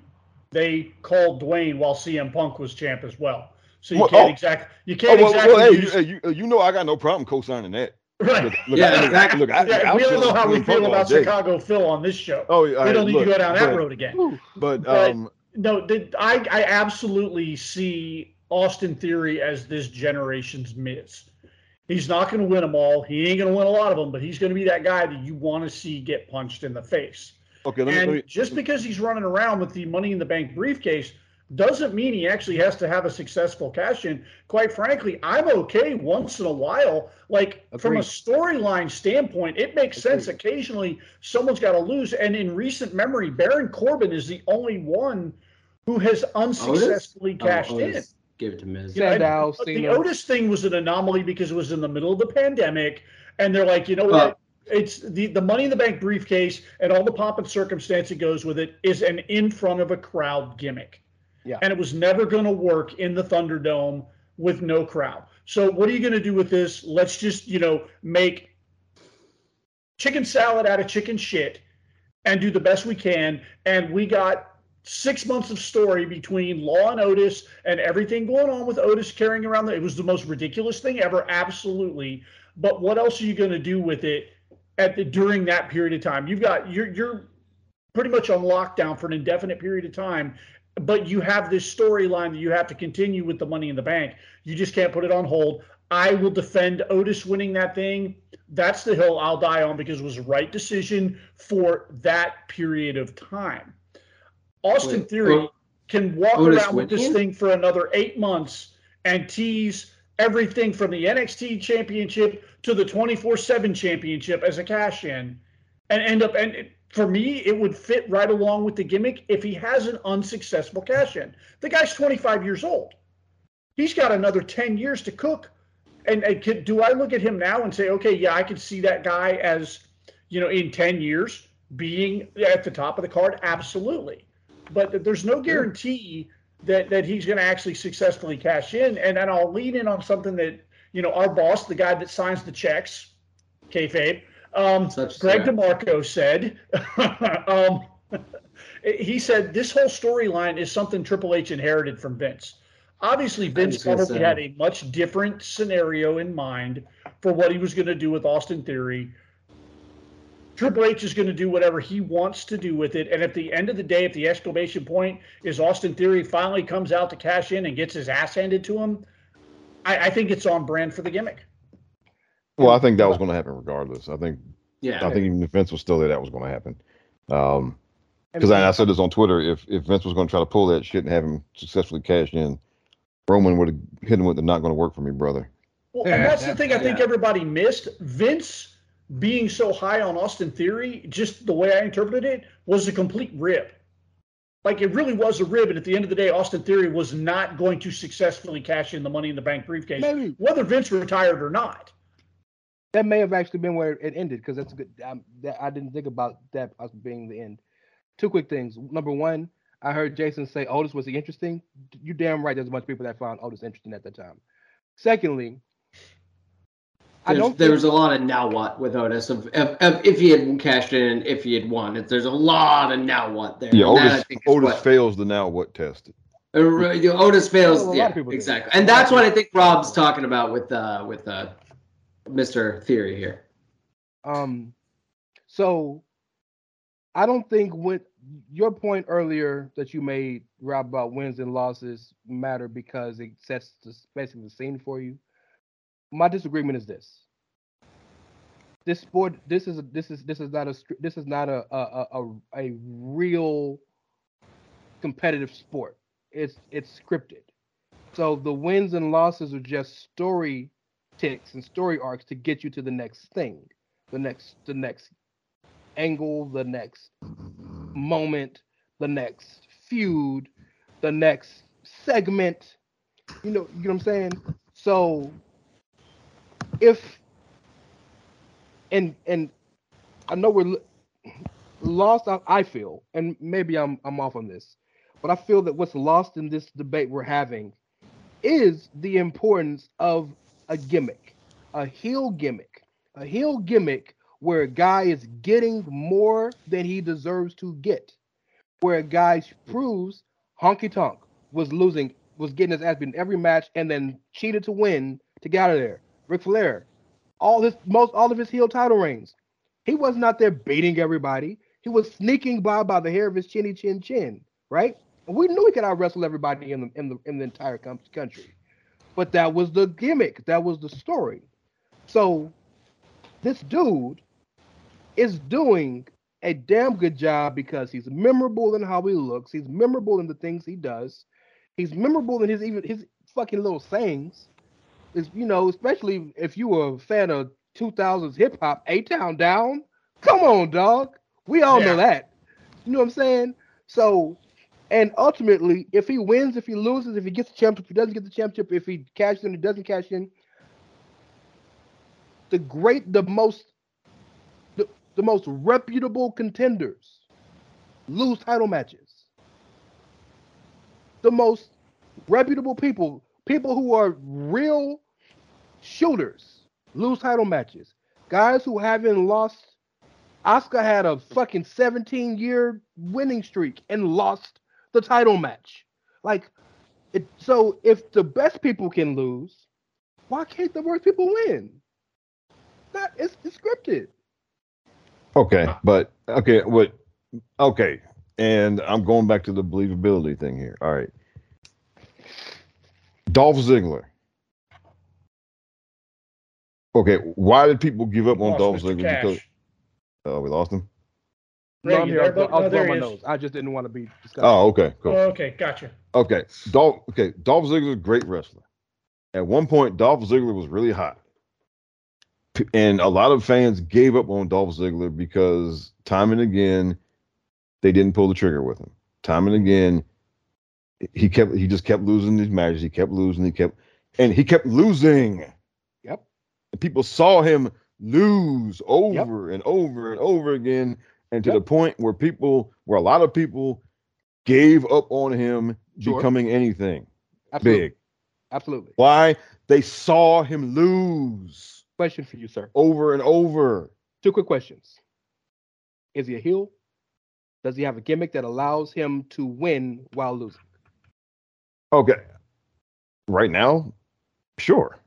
they called Dwayne while CM Punk was champ as well. So you Well, can't oh. exact you Oh, can't well, exactly well, hey, you, use, hey, you, you know I got no problem co-signing that. right. Look, look, Yeah, I- exactly. look, I- Yeah, I'll we all chill know how we feel about day. Chicago Phil on this show. Oh, we don't need to go down that but, road again. But But- um, No, the, I I absolutely see Austin Theory as this generation's Miz. He's not going to win them all. He ain't going to win a lot of them, but he's going to be that guy that you want to see get punched in the face. okay, let me, and let me just because he's running around with the Money in the Bank briefcase doesn't mean he actually has to have a successful cash in. Quite frankly, I'm okay once in a while. Like Agreed. from a storyline standpoint, it makes Agreed. sense. Occasionally, someone's got to lose. And in recent memory, Baron Corbin is the only one who has unsuccessfully Otis? Oh, cashed oh, in. Give it to Miz. Yeah, now, the Otis thing was an anomaly because it was in the middle of the pandemic, and they're like, you know what? it's the, the money in the bank briefcase and all the pomp and circumstance that goes with it is an in front of a crowd gimmick. Yeah. And it was never going to work in the Thunderdome with no crowd. So what are you going to do with this? Let's just, you know, make chicken salad out of chicken shit and do the best we can. And we got six months of story between Law and Otis and everything going on with Otis carrying around the, it was the most ridiculous thing ever, absolutely. But what else are you going to do with it at the during that period of time. You've got you're you're pretty much on lockdown for an indefinite period of time, but you have this storyline that you have to continue with the money in the bank. You just can't put it on hold. I will defend Otis winning that thing. That's the hill I'll die on because it was the right decision for that period of time. Austin Wait, Theory can walk Otis around with this thing for another eight months and tease everything from the NXT championship to the 24/7 championship as a cash in and end up and for me it would fit right along with the gimmick if he has an unsuccessful cash in. The guy's 25 years old. He's got another 10 years to cook. And, and could, do I look at him now and say, okay, yeah, I could see that guy as, you know, in 10 years being at the top of the card? Absolutely. But there's no guarantee that that he's going to actually successfully cash in. And then I'll lean in on something that you know our boss, the guy that signs the checks, kayfabe, um, Greg DeMarco said. [LAUGHS] um, he said this whole storyline is something Triple H inherited from Vince. Obviously, Vince probably had a much different scenario in mind for what he was going to do with Austin Theory Triple H is going to do whatever he wants to do with it. And at the end of the day, if the exclamation point is Austin Theory finally comes out to cash in and gets his ass handed to him, I, I think it's on brand for the gimmick. Well, I think that was going to happen regardless. I think, yeah, I think even if Vince was still there, that was going to happen. Um, because I, I, said this on Twitter, if if Vince was going to try to pull that shit and have him successfully cash in, Roman would have hit him with the "not going to work for me, brother." Well, and that's the thing I think yeah. everybody missed. Vince being so high on Austin Theory, just the way I interpreted it, was a complete rip. Like it really was a rib, and at the end of the day, Austin Theory was not going to successfully cash in the Money in the Bank briefcase, Maybe. whether Vince retired or not. That may have actually been where it ended because that's a good. Um, that, I didn't think about that as being the end. Two quick things. Number one, I heard Jason say Otis was he interesting. You damn right. There's a bunch of people that found Otis interesting at the time. Secondly, there's, there was a lot of now what with Otis of, of, of, if he had cashed in, if he had won. There's a lot of now what there. Yeah, Otis, Otis what, fails the now what test. Uh, Otis fails. Well, yeah, exactly, and that's what I think Rob's talking about with uh with uh Mr. Theory here. Um, so I don't think what your point earlier that you made, Rob, about wins and losses matter because it sets the, basically the scene for you my disagreement is this. This sport, this is this is this is not a this is not a a, a, a real competitive sport. It's it's scripted. So the wins and losses are just story ticks and story arcs to get you to the next thing, the next the next angle, the next moment, the next feud, the next segment. You know, you know what I'm saying? So if and and I know we're lost. I feel, and maybe I'm I'm off on this, but I feel that what's lost in this debate we're having is the importance of a gimmick, a heel gimmick, a heel gimmick where a guy is getting more than he deserves to get, where a guy proves Honky Tonk was losing, was getting his ass beaten every match, and then cheated to win to get out of there. Ric Flair, all his most all of his heel title reigns. He was not there beating everybody. He was sneaking by by the hair of his chinny chin chin, right? We knew he could out wrestle everybody in the in the in the entire country. But that was the gimmick. That was the story. So this dude is doing a damn good job because he's memorable in how he looks. He's memorable in the things he does. He's memorable in his even his fucking little sayings. Is you know, especially if you were a fan of 2000s hip hop, A Town Down. Come on, dog. We all Yeah. know that. You know what I'm saying? So, and ultimately, if he wins, if he loses, if he gets the championship, if he doesn't get the championship, if he cashes in, he doesn't cash in. The great, the most, the, the most reputable contenders lose title matches. The most reputable people, people who are real shooters, lose title matches. Guys who haven't lost. Oscar had a fucking 17 year winning streak and lost the title match. Like, it, so if the best people can lose, why can't the worst people win? That it's, it's scripted. Okay, but okay, what? Okay, and I'm going back to the believability thing here. All right, Dolph Ziggler. Okay, why did people give up on Lost Dolph Mr. Ziggler? Cash. Because oh, we lost him. Rey, No, I'm here. there, I was, bud? I was No, there blowing my is. nose. I just didn't want to be discussed. Oh, okay, cool. Oh, okay, gotcha. Okay, Dolph. Okay, Dolph Ziggler is a great wrestler. At one point, Dolph Ziggler was really hot, and a lot of fans gave up on Dolph Ziggler because time and again, they didn't pull the trigger with him. Time and again, he kept he just kept losing these matches. He kept losing. He kept and he kept losing. Yep. And people saw him lose over and over and over again, and to Yep. the point where people, where a lot of people gave up on him Sure. becoming anything Absolutely. big. Absolutely. Why? They saw him lose Question for you, sir. over and over. Two quick questions. Is he a heel? Does he have a gimmick that allows him to win while losing? Okay. Right now, sure.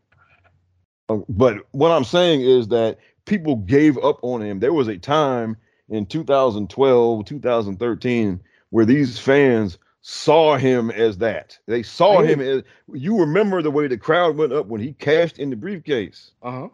Uh, But what I'm saying is that people gave up on him. There was a time in 2012, 2013 where these fans saw him as that. They saw him as you remember the way the crowd went up when he cashed in the briefcase. Uh-huh.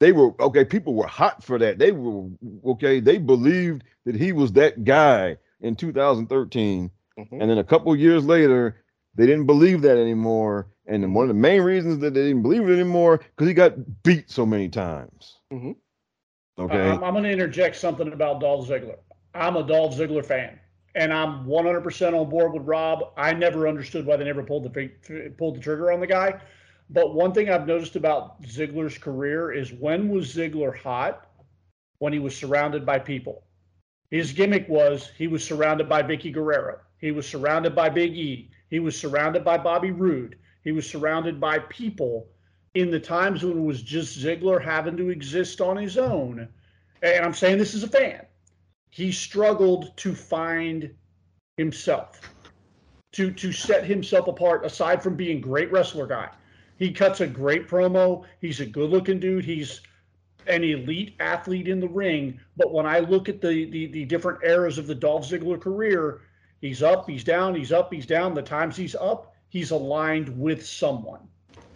They were okay, people were hot for that. They were okay, they believed that he was that guy in 2013 Mhm. and then a couple years later, they didn't believe that anymore. And one of the main reasons that they didn't believe it anymore because he got beat so many times. Mhm. Okay. I'm, I'm going to interject something about Dolph Ziggler. I'm a Dolph Ziggler fan, and I'm 100% on board with Rob. I never understood why they never pulled the pulled the trigger on the guy. But one thing I've noticed about Ziggler's career is when was Ziggler hot? When he was surrounded by people. His gimmick was he was surrounded by Vickie Guerrero. He was surrounded by Big E. He was surrounded by Bobby Roode. He was surrounded by people in the times when it was just Ziggler having to exist on his own. And I'm saying this as a fan. He struggled to find himself, to to set himself apart. Aside from being great wrestler guy, he cuts a great promo. He's a good looking dude. He's an elite athlete in the ring. But when I look at the, the the different eras of the Dolph Ziggler career, he's up, he's down, he's up, he's down. The times he's up, he's aligned with someone.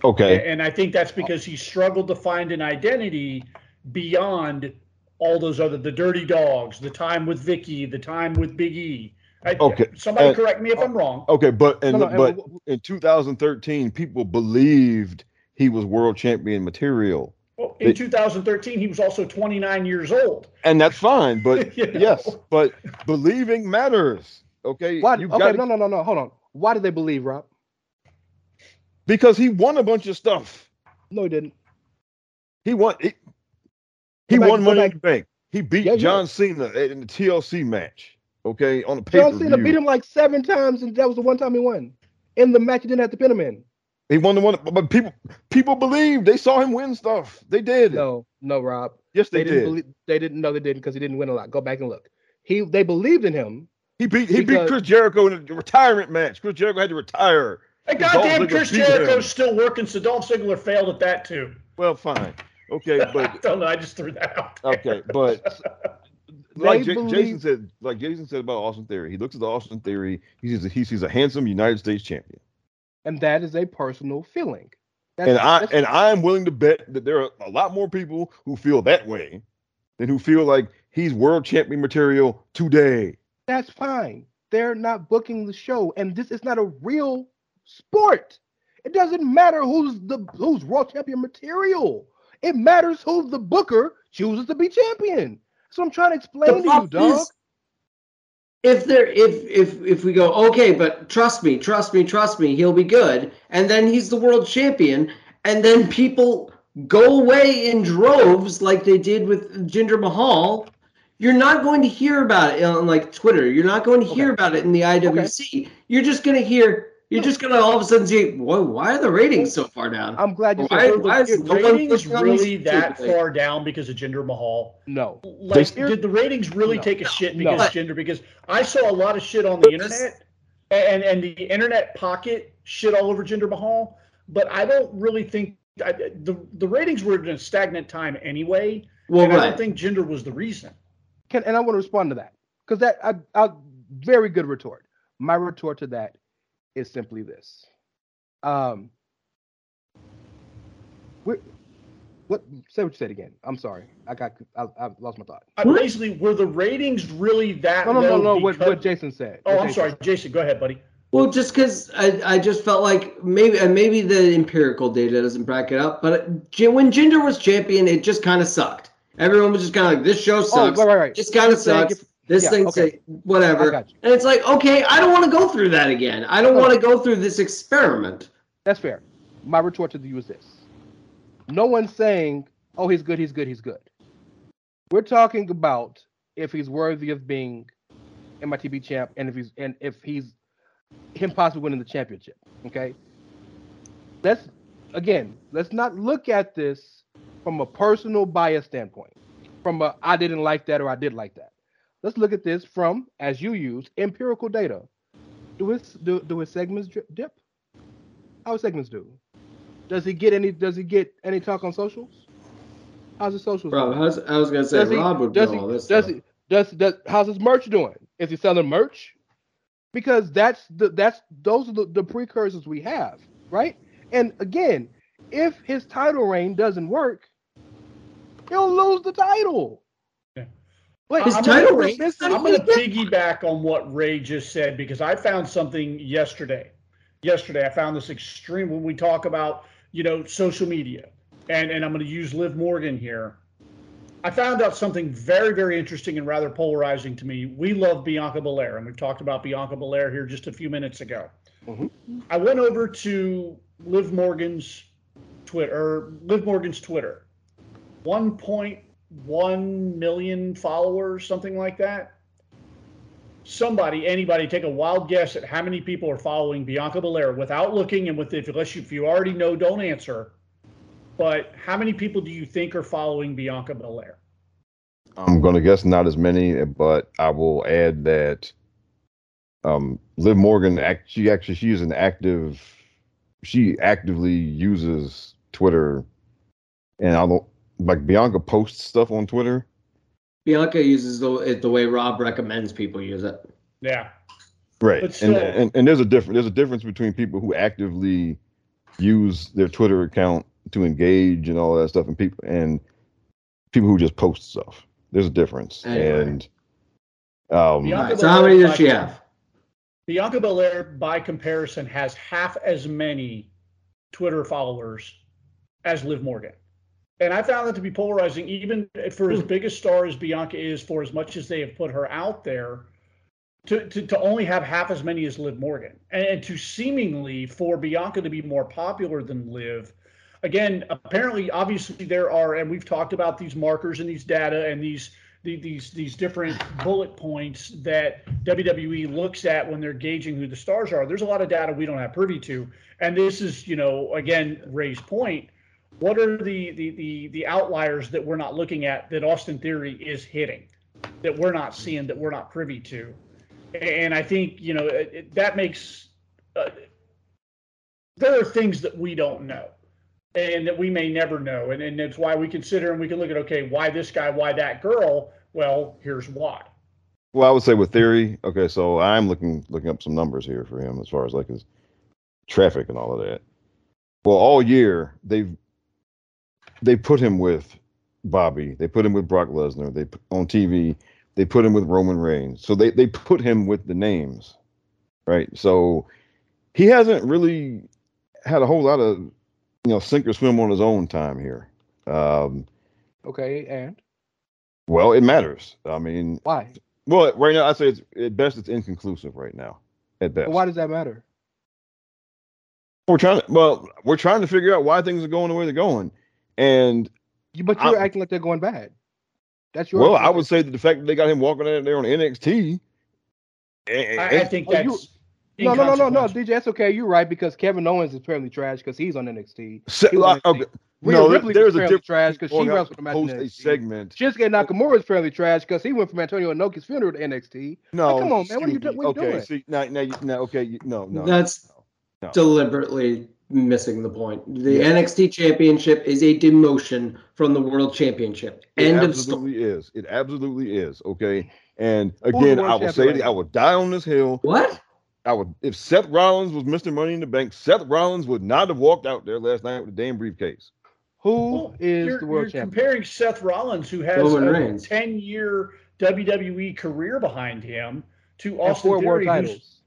Okay. And I think that's because he struggled to find an identity beyond all those other the dirty dogs, the time with Vickie, the time with Big E. I, Okay, Somebody uh, correct me if I'm wrong. Okay, but and No, no, and but w- w- in 2013, people believed he was world champion material. Well, in it- 2013, he was also 29 years old. And that's fine, but [LAUGHS] You know? yes, but believing matters. Okay. Why? You okay, gotta- no, no, no, no. Hold on. Why did they believe Rob? Because he won a bunch of stuff. No, he didn't. He won. He, he back- won Money in the Bank. He beat Yeah, yeah. John Cena in the TLC match. Okay, on the pay John Cena beat him like seven times, and that was the one time he won. In the match, he didn't have to pin him in. He won the one, but people people believed they saw him win stuff. They did. No, no, Rob. yes, They, they, didn't did. believe. They didn't know they didn't because he didn't win a lot. Go back and look. He they believed in him. he beat he beat Chris Jericho in a retirement match. Chris Jericho had to retire. And goddamn, Ziggler Chris. Jericho's still working, so Dolph Ziggler failed at that too. Well, fine. Okay, but [LAUGHS] I but don't know. I just threw that out. there. okay, but [LAUGHS] like They J- Jason said, like Jason said about Austin Theory, he looks at the Austin Theory. He sees a, he sees a handsome United States champion, and that is a personal feeling. That's, and I and I'm willing to bet that there are a lot more people who feel that way than who feel like he's world champion material today. that's fine. They're not booking the show, and this is not a real sport. It doesn't matter who's the who's world champion material. It matters who the booker chooses to be champion. So I'm trying to explain to you, dog. Is, if there if if if we go okay but trust me trust me trust me he'll be good and then he's the world champion and then people go away in droves like they did with Jinder Mahal you're not going to hear about it on like Twitter you're not going to hear okay. about it in the IWC okay. you're just going to hear you're just gonna all of a sudden see, why, why are the ratings so far down? I'm glad you why, said why is the ratings really that far down because of Jinder Mahal? No. Like, did the ratings really no. take a shit because no. of Jinder? Because I saw a lot of shit on the internet, and and the internet pocket shit all over Jinder Mahal. But I don't really think I, the the ratings were in a stagnant time anyway. Well, right. I don't think Jinder was the reason. Can and I want to respond to that because that I, I very good retort. My retort to that is simply this. Um, what? Say what you said again. I'm sorry. I got. I, I lost my thought. Uh, basically, were the ratings really that? No, no, no, no. What, what Jason said. Oh, what I'm Jason sorry, Jason. Go ahead, buddy. Well, just because I, I just felt like maybe and maybe the empirical data doesn't back it up, but when Jinder was champion, it just kind of sucked. Everyone was just kind of like, "This show sucks." Oh, right, right, right. Just kind of sucks. This yeah, thing okay. say whatever. And it's like, okay, I don't want to go through that again. I don't want to go through this experiment. That's fair. My retort to you is this. No one's saying, oh, he's good, he's good, he's good. We're talking about if he's worthy of being MITB champ and if he's and if he's him possibly winning the championship. Okay. Let's again, let's not look at this from a personal bias standpoint. From a I didn't like that or I did like that. Let's look at this from, as you use, empirical data. Do his do, do his segments dip? How segments do? Does he get any? Does he get any talk on socials? How's his socials? Bro, how's, I was gonna say does Rob he, would does do all this. Does stuff. he? Does does how's his merch doing? Is he selling merch? Because that's the that's those are the, the precursors we have, right? And again, if his title reign doesn't work, he'll lose the title. Wait, his I'm title gonna, I'm going to piggyback on what Rey just said because I found something yesterday. Yesterday, I found this extreme when we talk about you know social media, and and I'm going to use Liv Morgan here. I found out something very, very interesting and rather polarizing to me. We love Bianca Belair, and we've talked about Bianca Belair here just a few minutes ago. Mm-hmm. I went over to Liv Morgan's Twitter, or Liv Morgan's Twitter. One point 1 million followers, something like that. Somebody, anybody, take a wild guess at how many people are following Bianca Belair without looking and with if unless you, if you already know, don't answer. But how many people do you think are following Bianca Belair? I'm going to guess not as many, but I will add that um, Liv Morgan, she actually she is an active, she actively uses Twitter, and I don't like Bianca posts stuff on Twitter. Bianca uses the it the way Rob recommends people use it. Yeah. Right. Still, and, and and there's a different there's a difference between people who actively use their Twitter account to engage and all that stuff and people and people who just post stuff. There's a difference. Anyway. And um right, so how many does she have? Bianca Belair, by comparison, has half as many Twitter followers as Liv Morgan and I found that to be polarizing, even for as hmm. big a star as Bianca is, for as much as they have put her out there, to, to, to only have half as many as Liv Morgan, and, and to seemingly for Bianca to be more popular than Liv. Again, apparently, obviously, there are, and we've talked about these markers and these data and these these these different bullet points that WWE looks at when they're gauging who the stars are. There's a lot of data we don't have privy to, and this is, you know, again, Rey's point what are the, the the the outliers that we're not looking at that Austin Theory is hitting that we're not seeing that we're not privy to? And I think you know it, that makes uh, there are things that we don't know and that we may never know. And, and that's why we consider and we can look at okay why this guy why that girl? Well here's why. Well i would say with theory okay so i'm looking looking up some numbers here for him as far as like his traffic and all of that. Well all year they've they put him with Bobby. They put him with Brock Lesnar. They put, on TV. They put him with Roman Reigns. So they they put him with the names, right? So he hasn't really had a whole lot of you know sink or swim on his own time here. Um, Okay, and well, it matters. I mean, why? well, right now I say it's at best it's inconclusive right now. At best, Why does that matter? we're trying to well, we're trying to figure out why things are going the way they're going, and You, but you're I- acting like they're going bad. That's your. well, I would say that the fact that they got him walking out there on NXT. and- I, I and- think Oh, you- that's No, no, no, no, no, inconsequential. DJ. That's okay. You're right because Kevin Owens is fairly trash because he's on NXT. Se- he was like, NXT. okay, Rhea no, there- Ripley there's was a fairly difference. trash because she between wrestled him at host a NXT. segment. Shinsuke Nakamura is fairly trash because he went from Antonio Inoki's funeral to NXT. No, come on, man, what are you excuse do- what are you okay, doing? see now, now, you, now, okay, you, no, no, That's no. deliberately missing the point. The Yeah. NXT Championship is a demotion from the World Championship. It End of story. absolutely is. It absolutely is. Okay, and again, I will say that I now? would die on this hill. What? I would if Seth Rollins was Mr. Money in the Bank. Seth Rollins would not have walked out there last night with the damn briefcase. Who Well, is you're, the world you're champion? comparing Seth Rollins, who has Roman a Reigns. 10 year WWE career behind him, to And Austin four world Theory, who's titles.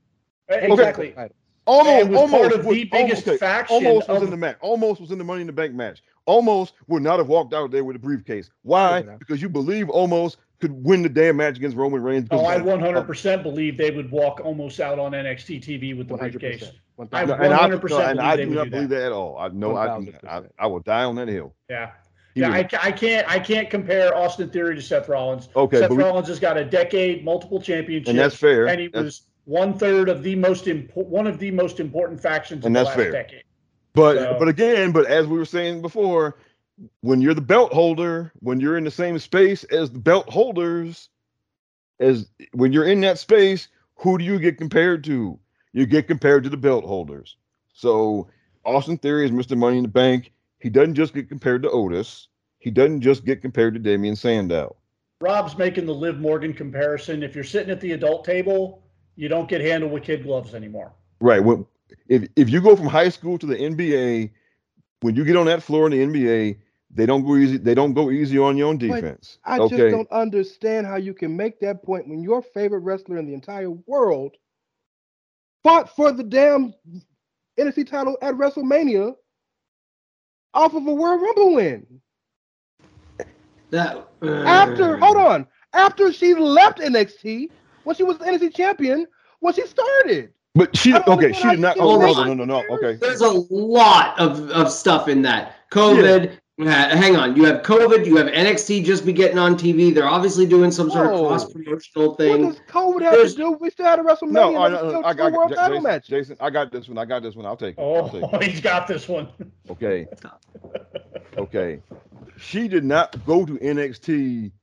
Uh, exactly. Titles. Almost, was almost part of was- the biggest okay, faction Almost was of- in the match. Almost was in the Money in the Bank match. Almost would not have walked out there with a briefcase. Why? Because you believe almost could win the damn match against Roman Reigns. Oh, I 100% believe they would walk almost out on NXT TV with the 100%. briefcase. 1000%. I- No, and I, 100% no, and I do not do believe that at all. I know I. I I will die on that hill. Yeah. He Yeah, would- I, I can't I can't compare Austin Theory to Seth Rollins. Okay, Seth but we- Rollins has got a decade, multiple championships, and that's fair. and he That's- was one third of the most important one of the most important factions And of the last fair. decade. But So- but again, but as we were saying before, when you're the belt holder, when you're in the same space as the belt holders, as when you're in that space, who do you get compared to? You get compared to the belt holders. So Austin Theory is Mr. Money in the Bank. He doesn't just get compared to Otis. He doesn't just get compared to Damien Sandow. Rob's making the Liv Morgan comparison. If you're sitting at the adult table, you don't get handled with kid gloves anymore. Right. When if if you go from high school to the NBA, when you get on that floor in the NBA, they don't go easy. They don't go easy on you on But defense. I okay. just don't understand how you can make that point when your favorite wrestler in the entire world fought for the damn NXT title at WrestleMania off of a World Rumble win. That uh, After, hold on, after she left NXT, when she was the NXT champion, when she started. But she okay. She did not. you Oh can no, no, no, no, no. Okay. There's a lot of, of stuff in that. COVID. ha- hang on. You have COVID. You have NXT just be getting on TV. They're obviously doing some sort Whoa. of cross promotional thing. What thing. does COVID have There's- to do? We still had a WrestleMania. No, I, and no, I, I, got world Ja- Jason, matches. Jason. I got this one. I got this one. I'll take it. I'll oh, take Oh, it. [LAUGHS] he's got this one. Okay. Okay. She did not go to NXT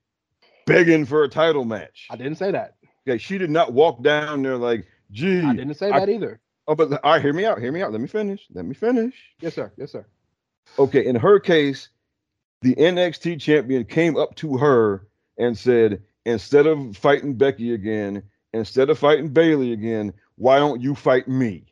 begging for a title match. I didn't say that. Okay. She did not walk down there like, gee. I didn't say I- that either. Oh, but all right, hear me out. Hear me out. Let me finish. Let me finish. Yes, sir. Yes, sir. Okay, in her case, the NXT champion came up to her and said, instead of fighting Becky again, instead of fighting Bailey again, why don't you fight me?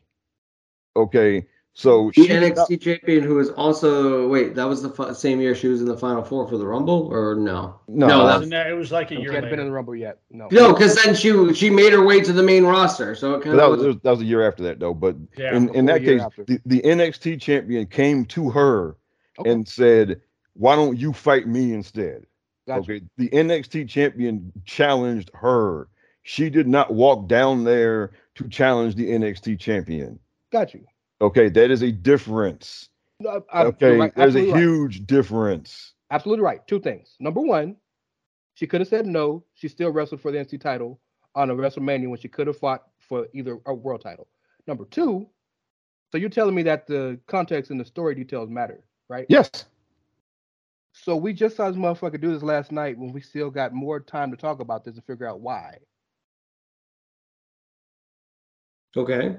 Okay, so The she did not- NXT champion who was also wait, that was the fi- same year she was in the final four for the Rumble, or no? No, no, It was, in- it was like a year hadn't been in the Rumble yet. No. no, because then she she made her way to the main roster, so it but kind that of was that was a year after that though. But Yeah. in, in that case, the, the NXT champion came to her Okay. and said, "Why don't you fight me instead?" Gotcha. Okay, the NXT champion challenged her. She did not walk down there to challenge the NXT champion. Got you. Okay, that is a difference. No, I- Okay, right, there's a absolutely right. huge difference. Absolutely right. Two things. Number one, she could have said no. She still wrestled for the NC title on a WrestleMania when she could have fought for either a world title. Number two, so you're telling me that the context and the story details matter, right? Yes. So we just saw this motherfucker do this last night when we still got more time to talk about this and figure out why. okay.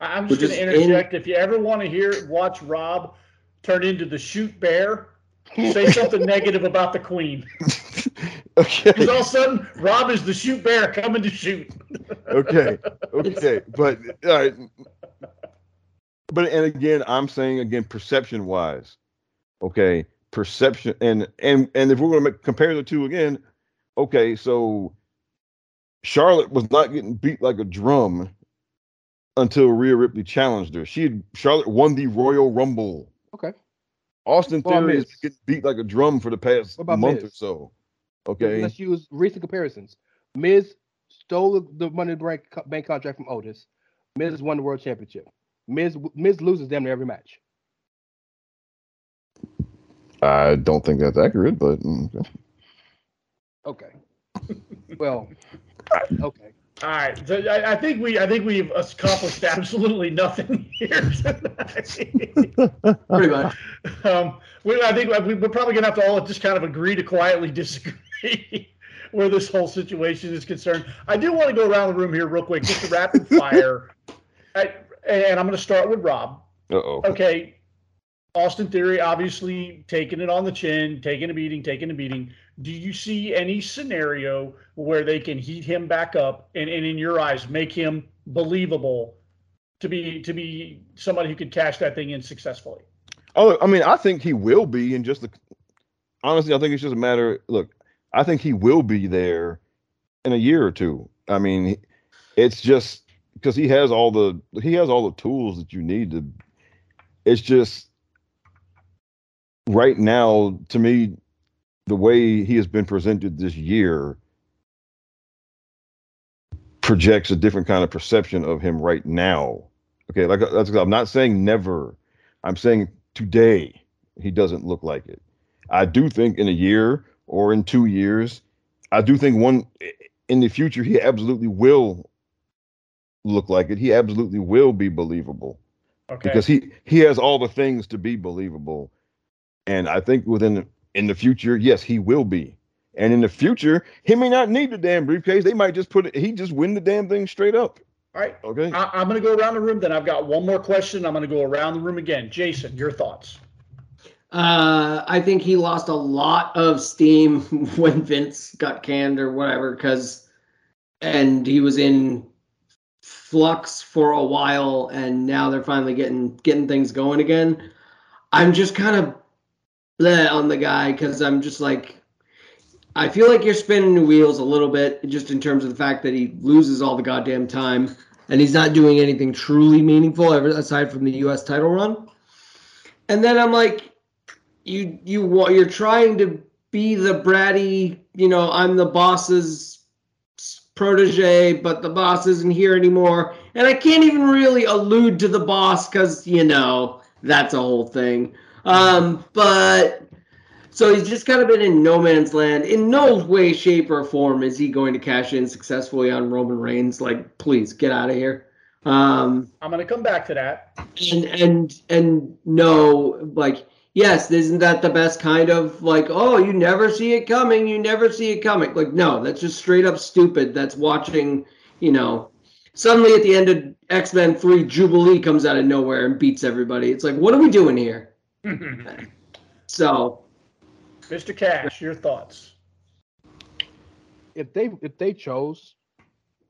I'm We're just going to just in- interject. If you ever want to hear watch Rob turn into the shoot bear, say [LAUGHS] something negative about the Queen. [LAUGHS] okay. Because all of a sudden, Rob is the shoot bear coming to shoot. [LAUGHS] Okay. Okay. But all right. But and again, I'm saying again, perception wise. Okay. Perception and and and if we're gonna make, compare the two again, okay, so Charlotte was not getting beat like a drum until Rhea Ripley challenged her. She had, Charlotte won the Royal Rumble. Okay. Austin about Theory been getting beat like a drum for the past month Miz? or so. Okay. Let's use recent comparisons. Miz stole the- Money Bank, bank contract from Otis. Miz won the World Championship. Miz Miz loses them near every match. I don't think that's accurate, but mm, okay. Okay. well, okay. All right, so I, I think we I think we've accomplished absolutely nothing here tonight. [LAUGHS] Pretty much. um, we, I think we, we're probably gonna have to all just kind of agree to quietly [LAUGHS] disagree where this whole situation is concerned. I do want to go around the room here real quick, just to rapid fire, [LAUGHS] I, and I'm going to start with Rob. Uh-oh. Okay, Austin Theory obviously taking it on the chin, taking a beating, taking a beating. Do you see any scenario where they can heat him back up and, and in your eyes make him believable to be to be somebody who could cash that thing in successfully? Oh, I mean, I think he will be in just the. Honestly, I think it's just a matter. Look, I think he will be there in a year or two. I mean, it's just because he has all the he has all the tools that you need to. It's just right now, to me, the way he has been presented this year projects a different kind of perception of him right now. Okay, like uh, that's I'm not saying never. I'm saying today he doesn't look like it. I do think in a year or in two years, I do think one in the future he absolutely will look like it. He absolutely will be believable Okay. because he he has all the things to be believable. And I think within in the future, yes, he will be. And in the future, he may not need the damn briefcase. They might just put it. He just win the damn thing straight up. All right. Okay. I, I'm going to go around the room. Then I've got one more question. I'm going to go around the room again. Jason, your thoughts? Uh, I think he lost a lot of steam [LAUGHS] when Vince got canned or whatever, because, and he was in flux for a while, and now they're finally getting getting things going again. I'm just kind of bleh on the guy because I'm just like, I feel like you're spinning the wheels a little bit, just in terms of the fact that he loses all the goddamn time, and he's not doing anything truly meaningful ever aside from the U.S. title run. And then I'm like, you you wa- you're trying to be the bratty, you know, I'm the boss's protege, but the boss isn't here anymore, and I can't even really allude to the boss because you know that's a whole thing. Um, but so he's just kind of been in no man's land. In no way, shape, or form is he going to cash in successfully on Roman Reigns. Like, please get out of here. Um, I'm going to come back to that. and and and no like yes isn't that the best kind of like oh you never see it coming you never see it coming like no that's just straight up stupid that's watching you know suddenly at the end of x-men 3 jubilee comes out of nowhere and beats everybody it's like what are we doing here so Mr. Cash, your thoughts? If they if they chose,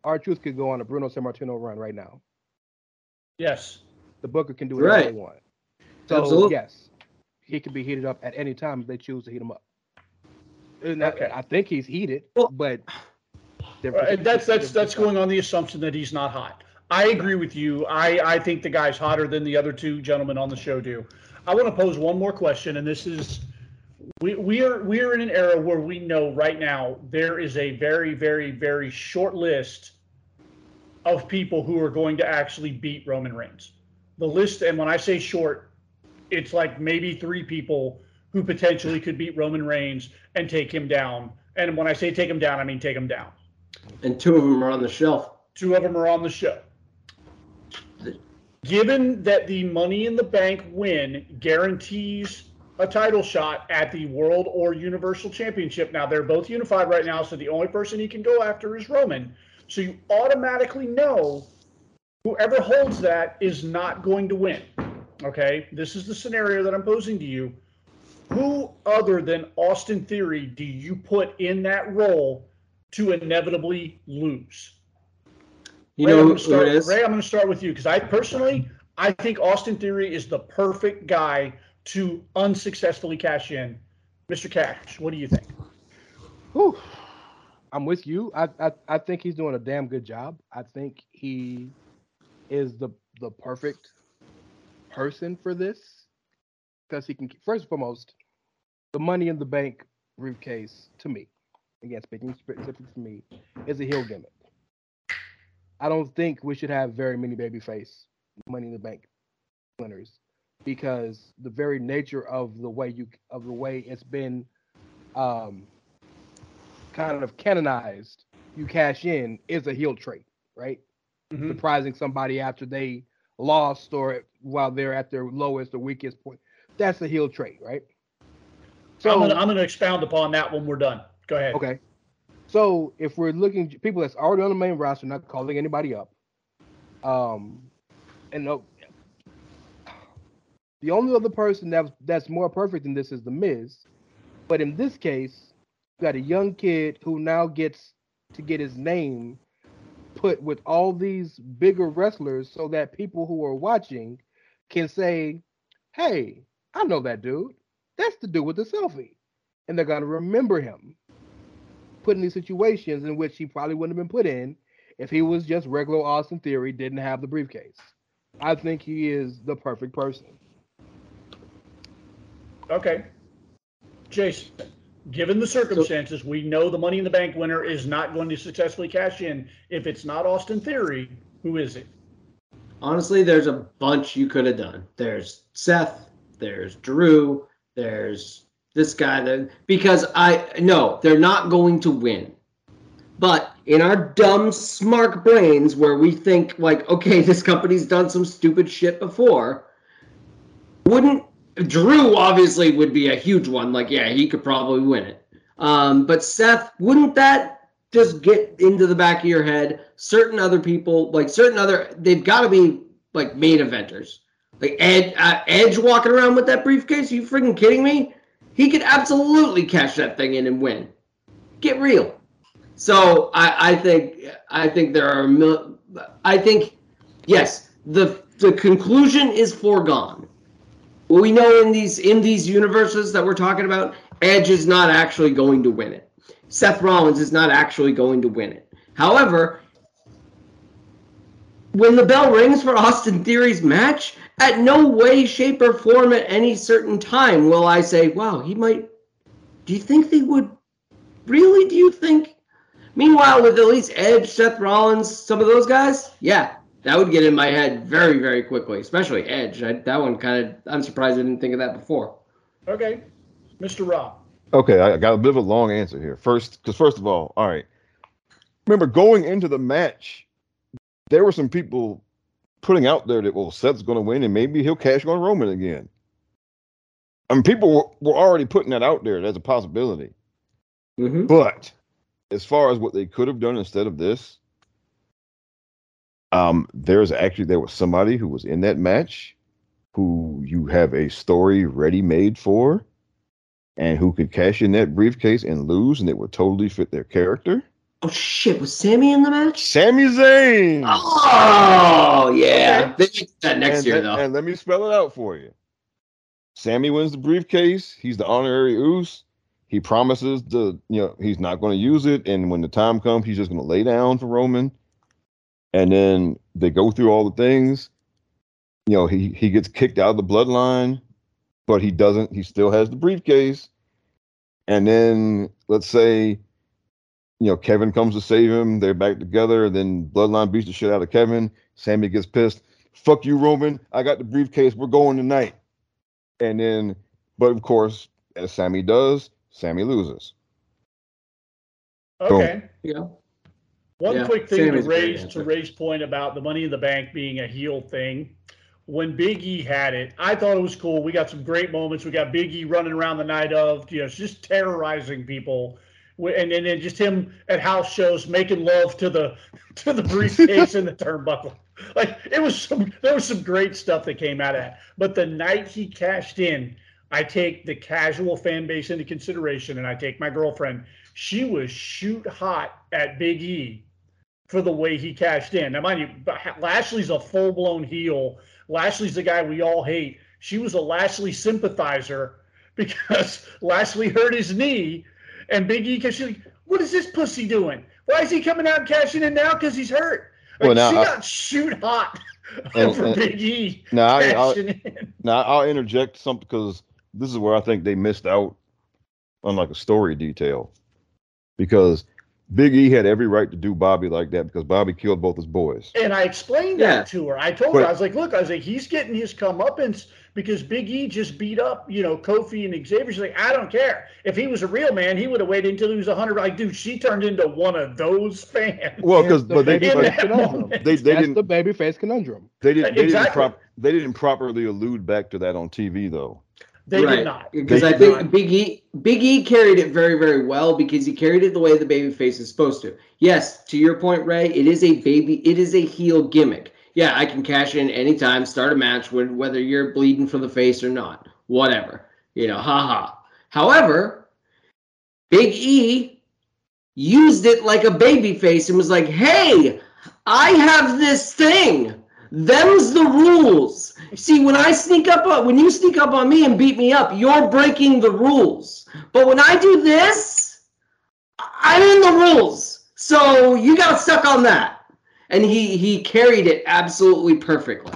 R-Truth could go on a Bruno Sammartino run right now. Yes. The Booker can do whatever Right. they want. So Absolutely. yes, he can be heated up at any time if they choose to heat him up. And I- Okay. I, think he's heated, Well- but they're- that's that's that's going on the assumption that he's not hot. I agree with you. I I think the guy's hotter than the other two gentlemen on the show do. I want to pose one more question, and this is we we are we are in an era where we know right now there is a very very very short list of people who are going to actually beat Roman Reigns. The list, and when I say short, it's like maybe three people who potentially could beat Roman Reigns and take him down. And when I say take him down, I mean take him down. and two of them are on the shelf Two of them are on the show. Given that the Money in the Bank win guarantees a title shot at the World or Universal Championship, now they're both unified right now, so the only person he can go after is Roman. So you automatically know whoever holds that is not going to win. Okay? This is the scenario that I'm posing to you. Who other than Austin Theory do you put in that role to inevitably lose? You Rey, know I'm who gonna start, it is Rey, I'm going to start with you because I personally, I think Austin Theory is the perfect guy to unsuccessfully cash in. Mr. Cash, what do you think? Whew. I'm with you. I, I I think he's doing a damn good job. I think he is the the perfect person for this because he can first and foremost the money in the bank briefcase to me again speaking specifically to me is a heel gimmick i don't think we should have very many babyface money in the bank winners because the very nature of the way you of the way it's been um kind of canonized you cash in is a heel trait right Mhm. surprising somebody after they lost or while they're at their lowest or weakest point. That's a heel trait, right? So I'm gonna, I'm gonna expound upon that when we're done. Go ahead. okay. So if we're looking people that's already on the main roster, not calling anybody up, um, and no, the only other person that's that's more perfect than this is the Miz, but in this case, you got a young kid who now gets to get his name put with all these bigger wrestlers so that people who are watching can say, Hey, I know that dude. That's the dude with the selfie. And they're gonna remember him put in these situations in which he probably wouldn't have been put in if he was just regular Austin Theory, didn't have the briefcase. I think he is the perfect person. Okay. Jason, given the circumstances, we know the Money in the Bank winner is not going to successfully cash in. If it's not Austin Theory, who is it? Honestly, there's a bunch you could have done. There's Seth, there's Drew, there's this guy that because I no, they're not going to win. But in our dumb smart brains where we think like, okay, [LAUGHS] this company's done some stupid shit before, wouldn't Drew obviously would be a huge one. Like, yeah, he could probably win it. Um, but Seth, wouldn't that just get into the back of your head? Certain other people, like certain other, they've got to be like main eventers. Like Ed, uh, Edge walking around with that briefcase. Are you freaking kidding me? He could absolutely cash that thing in and win. Get real. So I, I think I think there are mil- I think yes the the conclusion is foregone. We know in these in these universes that we're talking about, Edge is not actually going to win it. Seth Rollins is not actually going to win it. However, when the bell rings for Austin Theory's match, at no way, shape, or form at any certain time will I say, wow, he might. Do you think they would? Really? Do you think? Meanwhile, with at least Edge, Seth Rollins, some of those guys, yeah, that would get in my head very, very quickly, especially Edge. I, that one kind of, I'm surprised I didn't think of that before. Okay. Mr. Rob. Okay, I got a bit of a long answer here. First, because first of all, all right. Remember going into the match, there were some people putting out there that well, Seth's going to win and maybe he'll cash on Roman again. I mean, people were, were already putting that out there as a possibility. Mm-hmm. But as far as what they could have done instead of this, um, there's actually there was somebody who was in that match who you have a story ready made for and who could cash in that briefcase and lose and it would totally fit their character. Oh shit! Was Sammy in the match? Sammy Zayn. Oh yeah, they do that next and, year and- though. and let me spell it out for you. Sammy wins the briefcase. He's the honorary Uce. He promises the you know he's not going to use it, and when the time comes, he's just going to lay down for Roman. And then they go through all the things. You know, he he gets kicked out of the bloodline, but he doesn't. He still has the briefcase. And then let's say, you know, Kevin comes to save him. They're back together. Then Bloodline beats the shit out of Kevin. Sammy gets pissed. Fuck you, Roman. I got the briefcase. We're going tonight. And then, but of course, as Sammy does, Sammy loses. Okay. yeah. One Yeah, quick thing Sammy's to raise to answer. Rey's point about the Money in the Bank being a heel thing. When Big E had it, I thought it was cool. We got some great moments. We got Big E running around the night of, you know, just terrorizing people, And then just him at house shows making love to the [LAUGHS] to the briefcase and the turnbuckle. Like it was some there was some great stuff that came out of that. But the night he cashed in, I take the casual fan base into consideration, and I take my girlfriend. She was shoot hot at Big E for the way he cashed in. Now, mind you, Lashley's a full blown heel. Lashley's the guy we all hate. She was a Lashley sympathizer [LAUGHS] because Lashley hurt his knee, and Big E, because she's like, what is this pussy doing? Why is he coming out and cashing in now? Because he's hurt. Like, Well, now she I- got shoot hot [LAUGHS] And- for and- Big E. Now, I, I'll, in. now I'll interject something because this is where I think they missed out on like a story detail. Because Big E had every right to do Bobby like that because Bobby killed both his boys. And I explained Yeah. that to her. I told her, I was like, look, I was like, he's getting his comeuppance because Big E just beat up, you know, Kofi and Xavier. She's like, I don't care. If he was a real man, he would have waited until he was 100. Like, dude, she turned into one of those fans. Well, because the but they, baby [LAUGHS] In but face conundrum. they they That's didn't the babyface conundrum. they didn't they didn't Exactly. prop they didn't properly allude back to that on TV though. They right. did not. Because I think not. Big E Big E carried it very, very well because he carried it the way the baby face is supposed to. Yes, to your point, Rey, it is a baby, it is a heel gimmick. Yeah, I can cash in anytime, start a match when whether you're bleeding from the face or not. Whatever. You know, haha. However, Big E used it like a baby face and was like, hey, I have this thing. Them's the rules. See, when I sneak up on when you sneak up on me and beat me up, you're breaking the rules. But when I do this, I'm in the rules. So you got stuck on that. And he he carried it absolutely perfectly.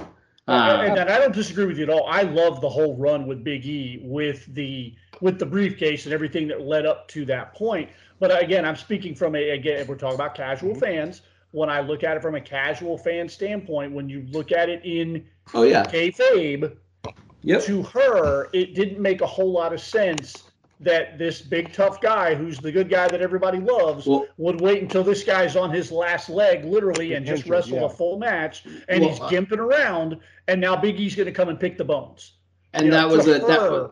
Uh, and, and I don't disagree with you at all. I love the whole run with Big E with the with the briefcase and everything that led up to that point. But again, I'm speaking from a again, if we're talking about casual fans. When I look at it from a casual fan standpoint, when you look at it in oh yeah. kayfabe, Yep. to her, it didn't make a whole lot of sense that this big tough guy, who's the good guy that everybody loves, Well- would wait until this guy's on his last leg, literally, and just wrestle yeah. a full match, and Well, he's gimping around, and now Big E's going to come and pick the bones. And You know, that was to a that her- was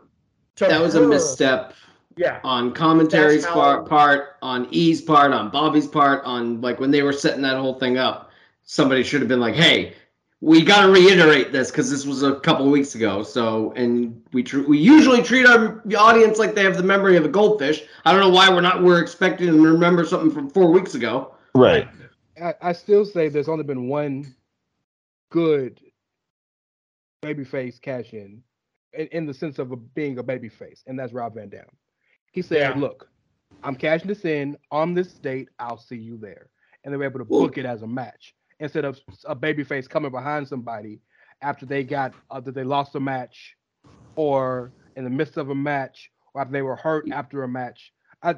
that was a misstep Yeah, on commentary's how- part, part, on E's part, on Bobby's part, on like when they were setting that whole thing up. Somebody should have been like, "Hey, we got to reiterate this because this was a couple of weeks ago." So, and we tr- we usually treat our audience like they have the memory of a goldfish. I don't know why we're not. We're expecting them to remember something from four weeks ago. Right. I, I still say there's only been one good babyface cash in, in, in the sense of a, being a babyface, and that's Rob Van Dam. He said, Yeah. "Look, I'm cashing this in on this date. I'll see you there," and they were able to Well- book it as a match instead of a babyface coming behind somebody after they got after they lost a match, or in the midst of a match, or after they were hurt after a match. I,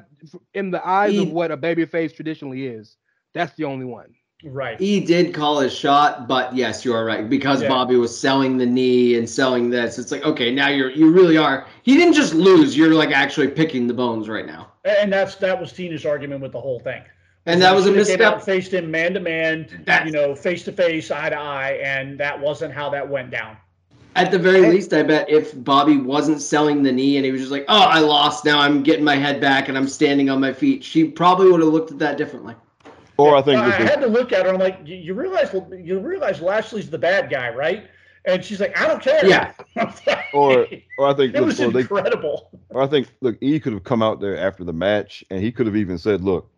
in the eyes of E- what a babyface traditionally is, that's the only one. right. He did call his shot, but yes, you are right because Yeah. Bobby was selling the knee and selling this. It's like, okay, now you're you really are. He didn't just lose. You're like actually picking the bones right now. And that's that was Tina's argument with the whole thing. And that was a She came out and misstep. Faced him man to man, you know, face to face, eye to eye, and that wasn't how that went down. At the very least, I bet if Bobby wasn't selling the knee and he was just like, "Oh, I lost. Now I'm getting my head back and I'm standing on my feet," she probably would have looked at that differently. Or I think I with had to look at her. I'm like, you, you realize you realize Lashley's the bad guy, right? And she's like, I don't care. Yeah. [LAUGHS] or or I think it look, was or they, incredible. or I think look, E could have come out there after the match and he could have even said, "Look,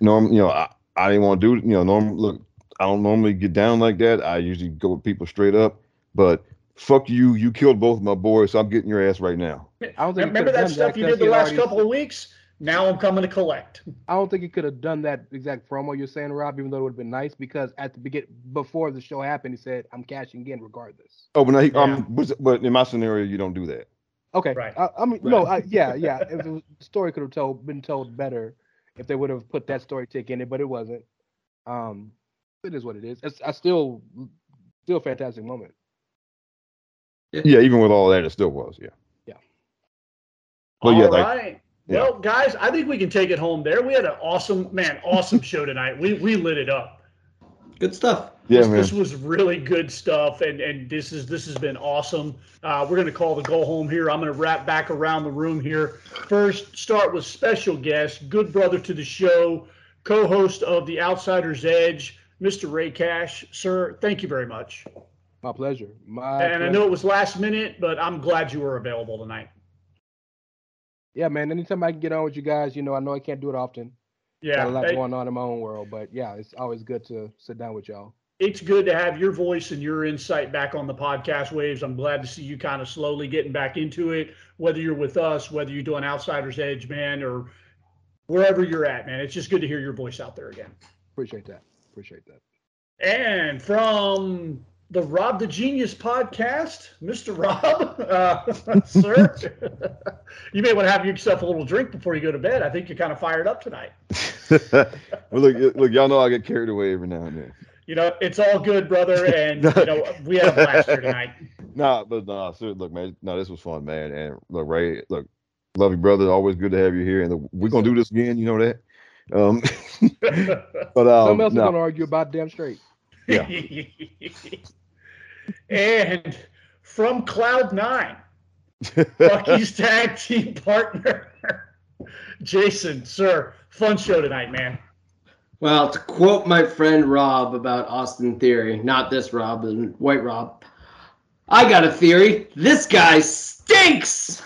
norm, you know, I, I didn't want to do it. You know, norm, look, I don't normally get down like that. I usually go with people straight up, but fuck you, you killed both my boys, so I'm getting your ass right now." I don't think Remember could've that done stuff you did the last already- couple of weeks? Now I'm coming to collect. I don't think he could have done that exact promo you're saying, Rob, even though it would have been nice because at the begin before the show happened, he said, "I'm cashing in regardless." Oh, but now he, Yeah. um, but, but in my scenario, you don't do that. Okay, Right. I, I mean, no, I, yeah, yeah. If the story could have told been told better, if they would have put that story tick in it, but it wasn't. Um, it is what it is. It's I still, still a fantastic moment. Yeah, even with all that, it still was. Yeah. Yeah. Well, yeah, All like- right. yeah. Well, guys, I think we can take it home there. We had an awesome, man, awesome show tonight. We we lit it up. Good stuff. Yeah, this, man. this was really good stuff, and and this is this has been awesome. Uh, we're gonna call the go home here. I'm gonna wrap back around the room here. First, start with special guest, good brother to the show, co-host of the Outsider's Edge, Mr. Rey Cash. Sir, thank you very much. My pleasure. My and I know it was last minute, but I'm glad you were available tonight. Yeah, man. Anytime I can get on with you guys, you know, I know I can't do it often. Yeah, Got a lot going on in my own world, but yeah, it's always good to sit down with y'all. it's good to have your voice and your insight back on the podcast waves. I'm glad to see you kind of slowly getting back into it, whether you're with us, whether you're doing Outsider's Edge, man, or wherever you're at, man. It's just good to hear your voice out there again. Appreciate that. Appreciate that. And from the Rob the Genius podcast, Mr. Rob, uh, [LAUGHS] sir, [LAUGHS] you may want to have yourself a little drink before you go to bed. I think you're kind of fired up tonight. [LAUGHS] well, look, look, y'all know I get carried away every now and then. You know, it's all good, brother, and you know we had a blast here tonight. Nah, but no, nah, look, man, no, this was fun, man, and look, Rey, look, love you, brother. Always good to have you here, and we're gonna do this again. You know that. Um, but um, something else no. we're gonna argue about damn straight. Yeah. And from Cloud Nine, [LAUGHS] Bucky's tag team partner, Jason, sir, fun show tonight, man. Well, to quote my friend Rob about Austin Theory, not this Rob, but White Rob, I got a theory. This guy stinks.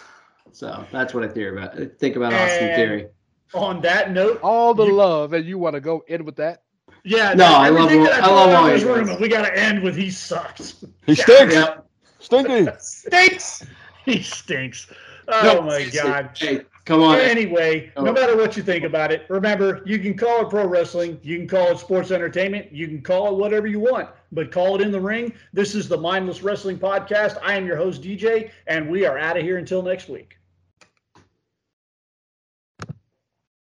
So that's what I theory about. I think about and Austin Theory. On that note, all the you, love, and you want to go in with that? Yeah. No, I love. Him, I love his room, we got to end with he sucks. He stinks. Yep. Stinky. [LAUGHS] stinks. He stinks. Oh no, my god. Hey, come on. Anyway, oh. no matter what you think about it, remember you can call it pro wrestling, you can call it sports entertainment, you can call it whatever you want, but call it in the ring. This is the Mindless Wrestling Podcast. I am your host DJ, and we are out of here until next week.